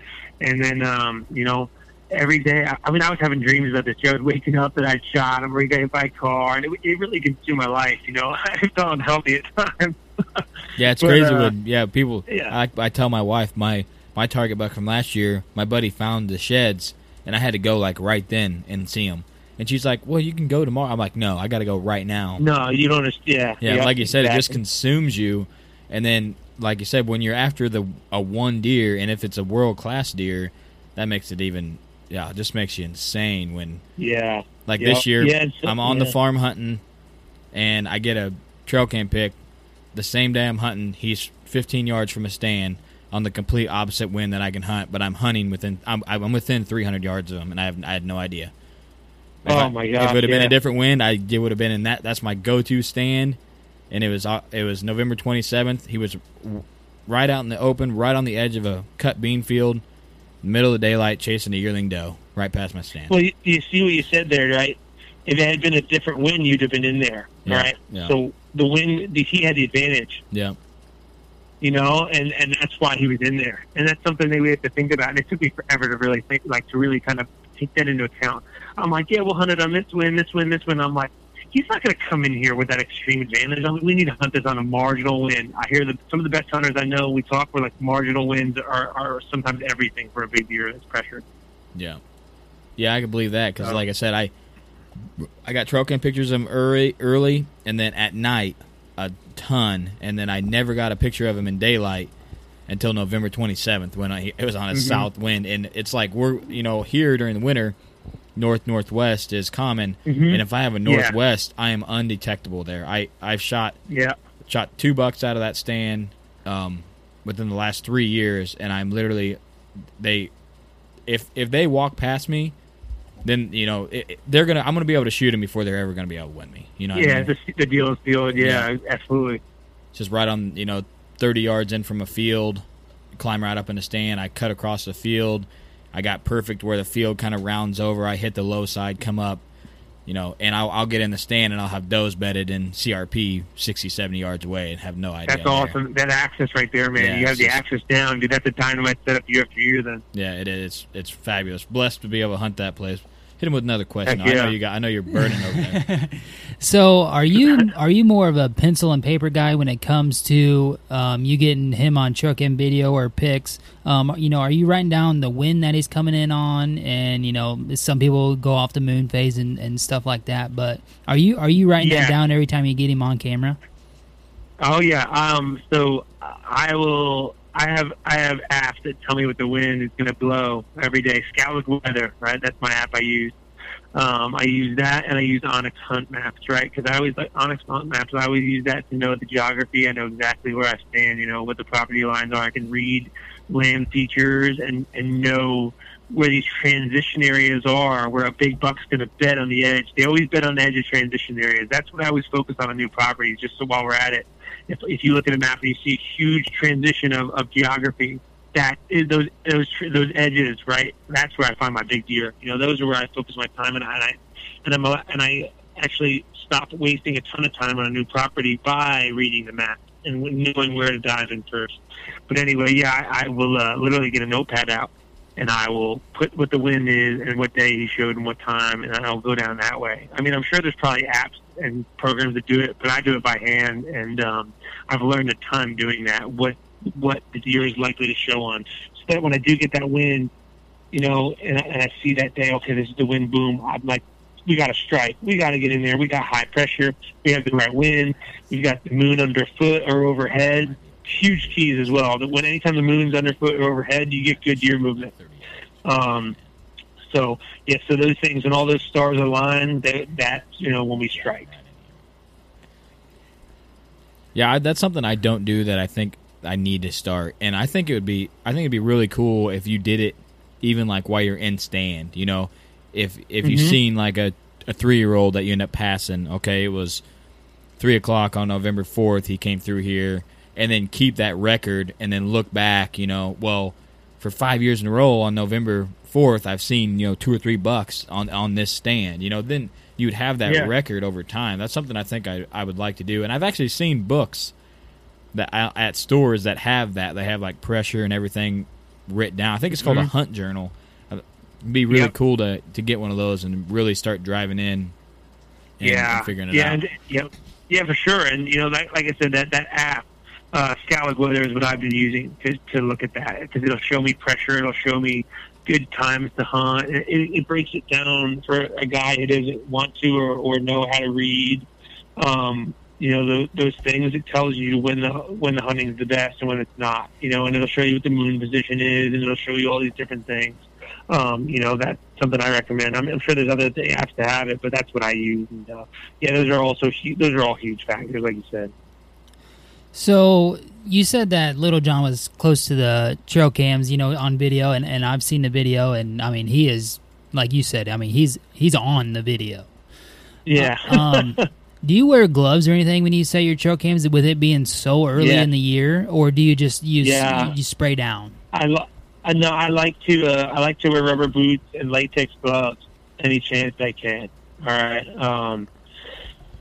And then, um, you know, every day, I, I mean, I was having dreams about this. I was waking up that I'd shot him or he got hit by a car, and it, it really consumed my life. You know, I felt unhealthy at times. Yeah, it's But, crazy uh, when yeah people. yeah. I, I tell my wife my my target buck from last year. My buddy found the sheds, and I had to go like right then and see him. And she's like, "Well, you can go tomorrow." I'm like, "No, I got to go right now." No, you don't understand. Yeah, Yep, like you said, it just consumes you, and then like you said, when you're after the a one deer, and if it's a world class deer, that makes it even yeah, it just makes you insane. When Yeah. like Yep. this year, Yeah, it's- I'm on the farm hunting, and I get a trail cam pic. The same day I'm hunting, he's 15 yards from a stand on the complete opposite wind that I can hunt, but I'm hunting within I'm, I'm within 300 yards of him, and I have I had no idea. If Oh, I- my If it would have been a different wind, I it would have been in that. That's my go-to stand, and it was uh, it was November 27th. He was right out in the open, right on the edge of a cut bean field, middle of the daylight, chasing a yearling doe right past my stand. Well, you, you see what you said there, right? If it had been a different wind, you'd have been in there, Yeah, right? yeah. So the win, the, he had the advantage, Yeah. you know, and and that's why he was in there, and that's something that we have to think about. And it took me forever to really think, like, to really kind of take that into account. I'm like, yeah, we'll hunt it on this win, this win, this win. I'm like, he's not going to come in here with that extreme advantage. I mean, we need to hunt this on a marginal win. I hear that some of the best hunters I know, we talk where like marginal wins are, are sometimes everything for a big deer that's pressured. Yeah, yeah, I can believe that because, like I said, I I got cam pictures of him early, early, and then at night a ton, and then I never got a picture of him in daylight until November 27th when I, it was on a Mhm. south wind, and it's like we're you know here during the winter, north northwest is common, Mhm. and if I have a Yeah. northwest, I am undetectable there. I I've shot Yeah. shot two bucks out of that stand um, within the last three years, and I'm literally they if if they walk past me, then you know it, it- they're gonna I'm gonna be able to shoot them before they're ever gonna be able to win me. You know, what I yeah, mean? the, the deal is deal. Yeah, Yeah. absolutely. just right on you know 30 yards in from a field, climb right up in the stand. I cut across the field. I got perfect where the field kind of rounds over. I hit the low side, come up, you know, and I'll, I'll get in the stand and I'll have does bedded in CRP 60, 70 yards away and have no idea. That's I'm there. awesome. That access right there, man. Yeah, you have the access down, dude. That's a dynamite setup year after year. Then Yeah, it is. It's fabulous. Blessed to be able to hunt that place. Hit him with another question. Heck I know you got. I know you're burning over there. So are you are you more of a pencil and paper guy when it comes to um, you getting him on truck and video or pics? Um, you know, are you writing down the wind that he's coming in on, and you know, some people go off the moon phase and, and stuff like that. But are you are you writing Yeah. that down every time you get him on camera? Oh yeah. Um. So I will. I have I have apps that tell me what the wind is going to blow every day. Scout weather, right? That's my app I use. Um, I use that, and I use onX Hunt Maps, right? Because I always like onX Hunt Maps. I always use that to know the geography. I know exactly where I stand. You know what the property lines are. I can read land features and and know where these transition areas are, where a big buck's going to bed on the edge. They always bet on the edge of transition areas. That's what I always focus on on new properties. Just so while we're at it, if, if you look at a map and you see a huge transition of, of geography, that is those those those edges, right? That's where I find my big deer. You know, those are where I focus my time, and I and I'm and I actually stop wasting a ton of time on a new property by reading the map and knowing where to dive in first. But anyway, yeah, I, I will uh, literally get a notepad out and I will put what the wind is and what day he showed and what time, and I'll go down that way. I mean, I'm sure there's probably apps and programs that do it, but I do it by hand, and um, I've learned a ton doing that. What what the deer is likely to show on, so that when I do get that wind, you know, and, I- and I see that day, okay, this is the wind boom. I'm like, we got to strike. We got to get in there. We got high pressure. We have the right wind. We've got the moon underfoot or overhead. Huge keys as well. That when anytime the moon's underfoot or overhead, you get good deer movement. Um, so yeah, so those things and all those stars align. That that's you know when we strike. Yeah, that's something I don't do that I think I need to start. And I think it would be I think it'd be really cool if you did it even like while you're in stand, you know. If if you've Mhm. seen like a, a three year old that you end up passing, okay, it was three o'clock on November fourth, he came through here and then keep that record and then look back, you know, well, for five years in a row on November fourth I've seen, you know, two or three bucks on on this stand. You know, then you would have that Yeah. record over time. That's something I think I, I would like to do. And I've actually seen books that out at stores that have that. They have like pressure and everything written down. I think it's called a Mhm. hunt journal. Uh, It'd be really Yep. cool to to get one of those and really start driving in. And, yeah, and figuring it yeah, out. And, yeah, yeah, for sure. And you know, like, like I said, that that app, uh, Scout Weather, is what I've been using to to look at that because it'll show me pressure. It'll show me good times to hunt. It, it, breaks it down for a guy who doesn't want to or, or know how to read. Um, you know those, those things. It tells you when the when the hunting's the best and when it's not. You know, and it'll show you what the moon position is, and it'll show you all these different things. Um, you know, that's something I recommend. I'm, I'm sure there's other apps to have it, but that's what I use. And uh, yeah, those are also those are all huge factors, like you said. So you said that Little John was close to the trail cams, you know, on video, and, and I've seen the video, and I mean, he is like you said. I mean, he's he's on the video. Yeah. um, do you wear gloves or anything when you set your trail cams? With it being so early Yeah. in the year, or do you just use Yeah. you, spray down? I I know I like to uh, I like to wear rubber boots and latex gloves any chance I can. All right. Um,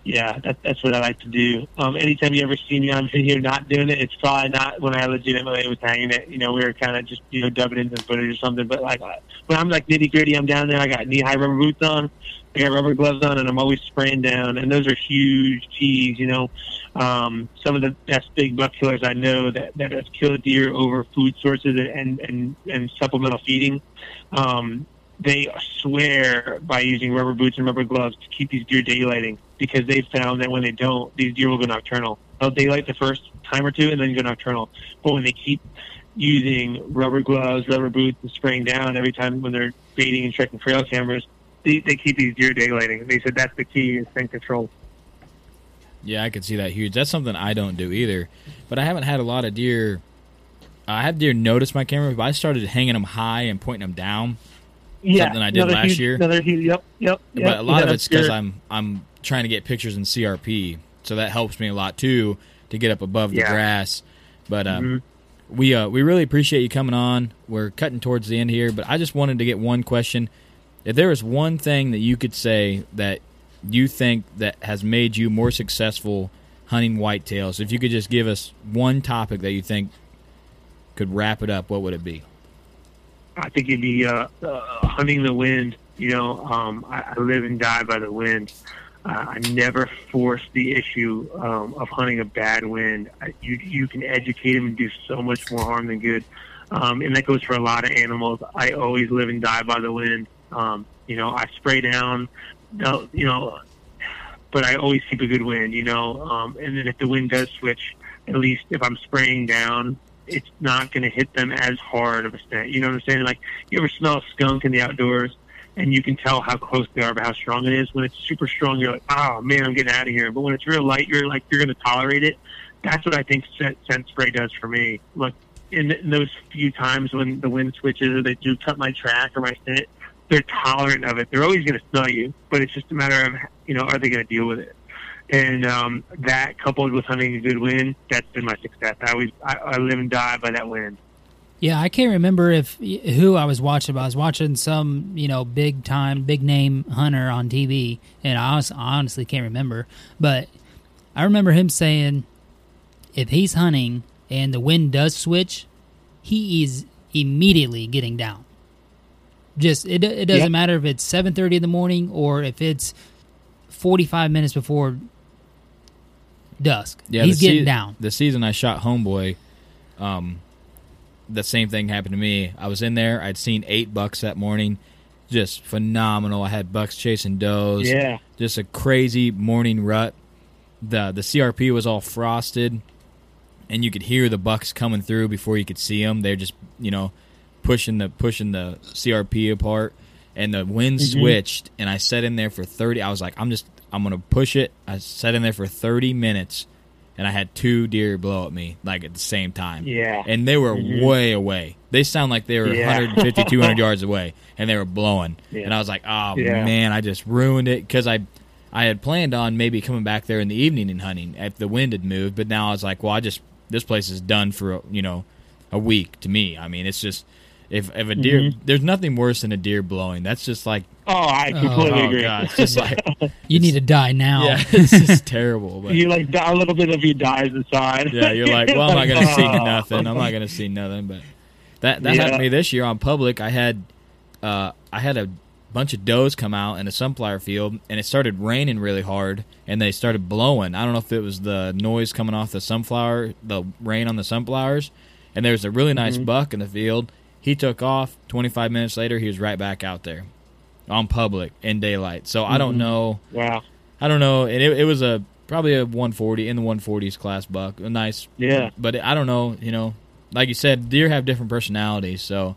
yeah, that, that's what I like to do. Um, anytime you ever see me on video not doing it, it's probably not when I legitimately was hanging it. You know, we were kind of just you know dubbing into footage or something. But like when I'm like nitty gritty, I'm down there. I got knee high rubber boots on. I got rubber gloves on, and I'm always spraying down. And those are huge keys. You know, um, some of the best big buck killers I know that that have killed deer over food sources and and and supplemental feeding. Um, they swear by using rubber boots and rubber gloves to keep these deer daylighting because they've found that when they don't, these deer will go nocturnal. They'll daylight the first time or two and then go nocturnal. But when they keep using rubber gloves, rubber boots, and spraying down every time when they're baiting and checking trail cameras, they, they keep these deer daylighting. They said that's the key is scent control. Yeah, I could see that huge. That's something I don't do either. But I haven't had a lot of deer. I have deer notice my camera, but I started hanging them high and pointing them down. Yeah, something I did another last huge- year. Another huge, yep, yep. but yep. a lot of it's because I'm I'm trying to get pictures in CRP, so that helps me a lot too to get up above the grass. But um, Mhm. we uh, we really appreciate you coming on. We're cutting towards the end here, but I just wanted to get one question. If there was one thing that you could say that you think that has made you more successful hunting whitetails, if you could just give us one topic that you think could wrap it up, what would it be? I think it'd be uh, uh, hunting the wind You know, um, I, I live and die by the wind. Uh, I never force the issue um, of hunting a bad wind. I, you you can educate them and do so much more harm than good, um, and that goes for a lot of animals. I always live and die by the wind. Um, you know, I spray down. You know, but I always keep a good wind. You know, um, and then if the wind does switch, at least if I'm spraying down, it's not going to hit them as hard of a scent. You know what I'm saying? Like you ever smell a skunk in the outdoors? and you can tell how close they are by how strong it is. When it's super strong, you're like, oh man, I'm getting out of here. But when it's real light, you're like, you're going to tolerate it. That's what I think scent, scent spray does for me. Look, in, in those few times when the wind switches or they do cut my track or my scent, they're tolerant of it. They're always going to smell you, but it's just a matter of, you know, are they going to deal with it? And um, that coupled with hunting a good wind, that's been my success. I always, I, I live and die by that wind. Yeah, I can't remember if who I was watching, but I was watching some, you know, big time, big name hunter on TV, and I honestly, I honestly can't remember. But I remember him saying, if he's hunting and the wind does switch, he is immediately getting down. Just it, it doesn't Yep. matter if it's seven thirty in the morning or if it's forty five minutes before dusk. Yeah, he's getting sea- down. The season I shot Homeboy, um, the same thing happened to me. I was in there. I'd seen eight bucks that morning, just phenomenal. I had bucks chasing does. Yeah. just a crazy morning rut. the The CRP was all frosted, and you could hear the bucks coming through before you could see them. They're just you know pushing the pushing the CRP apart, and the wind Mhm. switched. And I sat in there for thirty. I was like, I'm just I'm gonna push it. I sat in there for thirty minutes, and I had two deer blow at me like at the same time. Yeah. and they were Mhm. way away. They sound like they were Yeah. 150, 200 yards away, and they were blowing. Yeah. And I was like, oh Yeah. man, I just ruined it because I. I had planned on maybe coming back there in the evening and hunting if the wind had moved, but now I was like, well, I just this place is done for you know a week to me. I mean, it's just if if a deer, Mhm. there's nothing worse than a deer blowing. That's just like Oh, I completely oh, agree. God, it's just like You need to die now. yeah, it's just terrible. But you like die- a little bit of you dies inside. yeah, you're like, well, I'm not gonna see Oh. nothing. I'm not gonna see nothing. But that that Yeah. happened to me this year on public. I had uh, I had a bunch of does come out in a sunflower field, and it started raining really hard, and they started blowing. I don't know if it was the noise coming off the sunflower, the rain on the sunflowers, and there was a really nice Mhm. buck in the field. He took off. 25 minutes later, he was right back out there on public in daylight. So I don't Mhm. know. Wow. I don't know. And it, it was a probably a 140 in the 140s class buck, a nice. Yeah. But I don't know. You know, like you said, deer have different personalities, so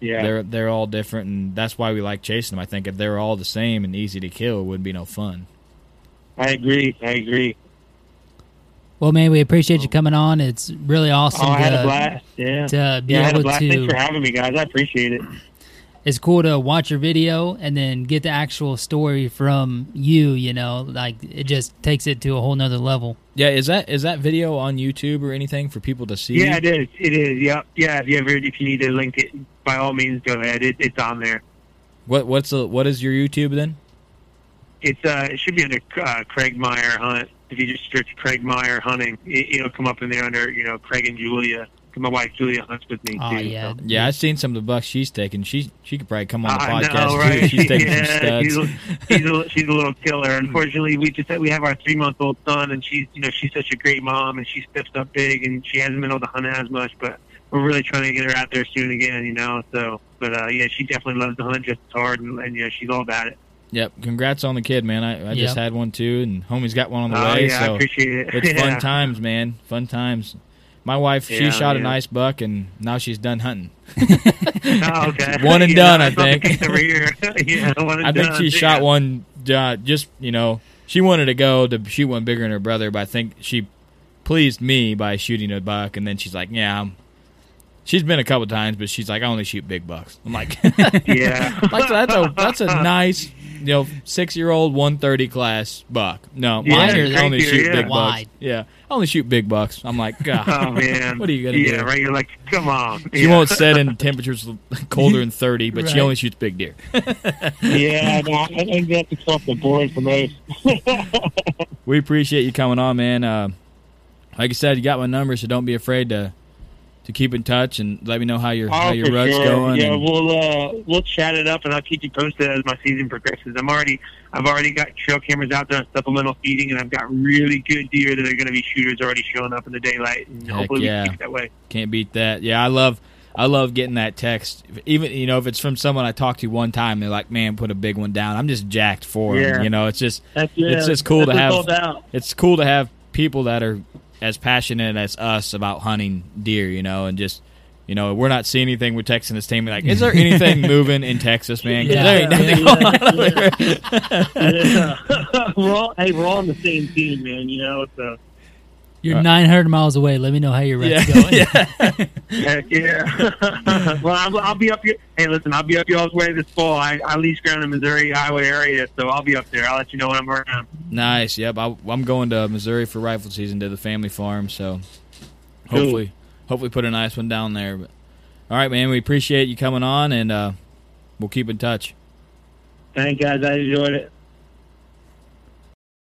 Yeah. they're they're all different, and that's why we like chasing them. I think if they were all the same and easy to kill, it wouldn't be no fun. I agree. I agree. Well, man, we appreciate you coming on. It's really awesome oh, I had to, a blast. Yeah. to be yeah, I had a able blast. to. Thanks for having me, guys. I appreciate it. it's cool to watch your video and then get the actual story from you. You know, like it just takes it to a whole nother level. Yeah, is that is that video on YouTube or anything for people to see? Yeah, it is. It is. Yep. Yeah. If you ever, if you need to link it, by all means, go ahead. It, it's on there. What what's the what is your YouTube then? It's uh, it should be under uh, Craig Meyer Hunt. If you just search Craig Meyer hunting, it, it'll come up in there under you know Craig and Julia. 'Cause My wife Julia hunts with me Oh, too. yeah. so. Yeah, I've seen some of the bucks she's taking. She she could probably come on the I podcast know, right? too. She's taking yeah, some studs. She's, a- she's, a, she's a little killer. Unfortunately, we just we have our three month old son, and she's you know she's such a great mom, and she steps up big, and she hasn't been able to hunt as much, but we're really trying to get her out there soon again, you know. So, but uh, yeah, she definitely loves to hunt just as hard, and, and yeah, she's all about it. Yep, congrats on the kid, man. I, I just had one too, and homie's got one on the Oh, way. yeah, I so appreciate it. it's Yeah. fun times, man. Fun times. My wife, she Yeah, shot a nice buck, and now she's done hunting. Oh, okay. One and Yeah, done, I that's not the think. case over yeah, one I think done, she yeah. shot one uh, just you know she wanted to go to shoot one bigger than her brother, but I think she pleased me by shooting a buck, and then she's like, yeah. I'm, She's been a couple times, but she's like, I only shoot big bucks. I'm like, Yeah. like that's a that's a nice, you know, six year old one thirty class buck. No, Yeah, mine it's only crazy, shoot yeah. big bucks. Wide. Yeah, I only shoot big bucks. I'm like, God, Oh man. what are you gonna yeah, do? right. You're like, come on. She yeah. won't set in temperatures colder than thirty, but she only shoots big deer. yeah, no, I think that's across the board for most. We appreciate you coming on, man. Uh, like I said, you got my number, so don't be afraid to to keep in touch and let me know how your Oh, how your rut's sure. going. Yeah, and- we'll uh, we'll chat it up, and I'll keep you posted as my season progresses. I'm already I've already got trail cameras out there on supplemental feeding, and I've got really good deer that are going to be shooters already showing up in the daylight, and Heck hopefully yeah. we keep it that way. Can't beat that. Yeah, I love I love getting that text. Even you know if it's from someone I talked to one time, they're like, "Man, put a big one down." I'm just jacked for Yeah. You know, it's just yeah. it's just cool That's to have. it's all about. It's cool to have people that are as passionate as us about hunting deer. You know, and just. You know, we're not seeing anything. We're texting this team like, "Is there anything moving in Texas, man? 'Cause there ain't nothing over there." yeah. we're all hey, we're all on the same team, man. You know, so You're 900 miles away. Let me know how your rut's Yeah, going. heck yeah. well, I'll, I'll be up here. Hey, listen, I'll be up y'all's way this fall. I, I lease ground in the Missouri Highway area, so I'll be up there. I'll let you know when I'm around. Nice. Yep. I, I'm going to Missouri for rifle season to the family farm, so Cool. hopefully, hopefully put a nice one down there. But all right, man. We appreciate you coming on, and uh, we'll keep in touch. Thank guys. I enjoyed it.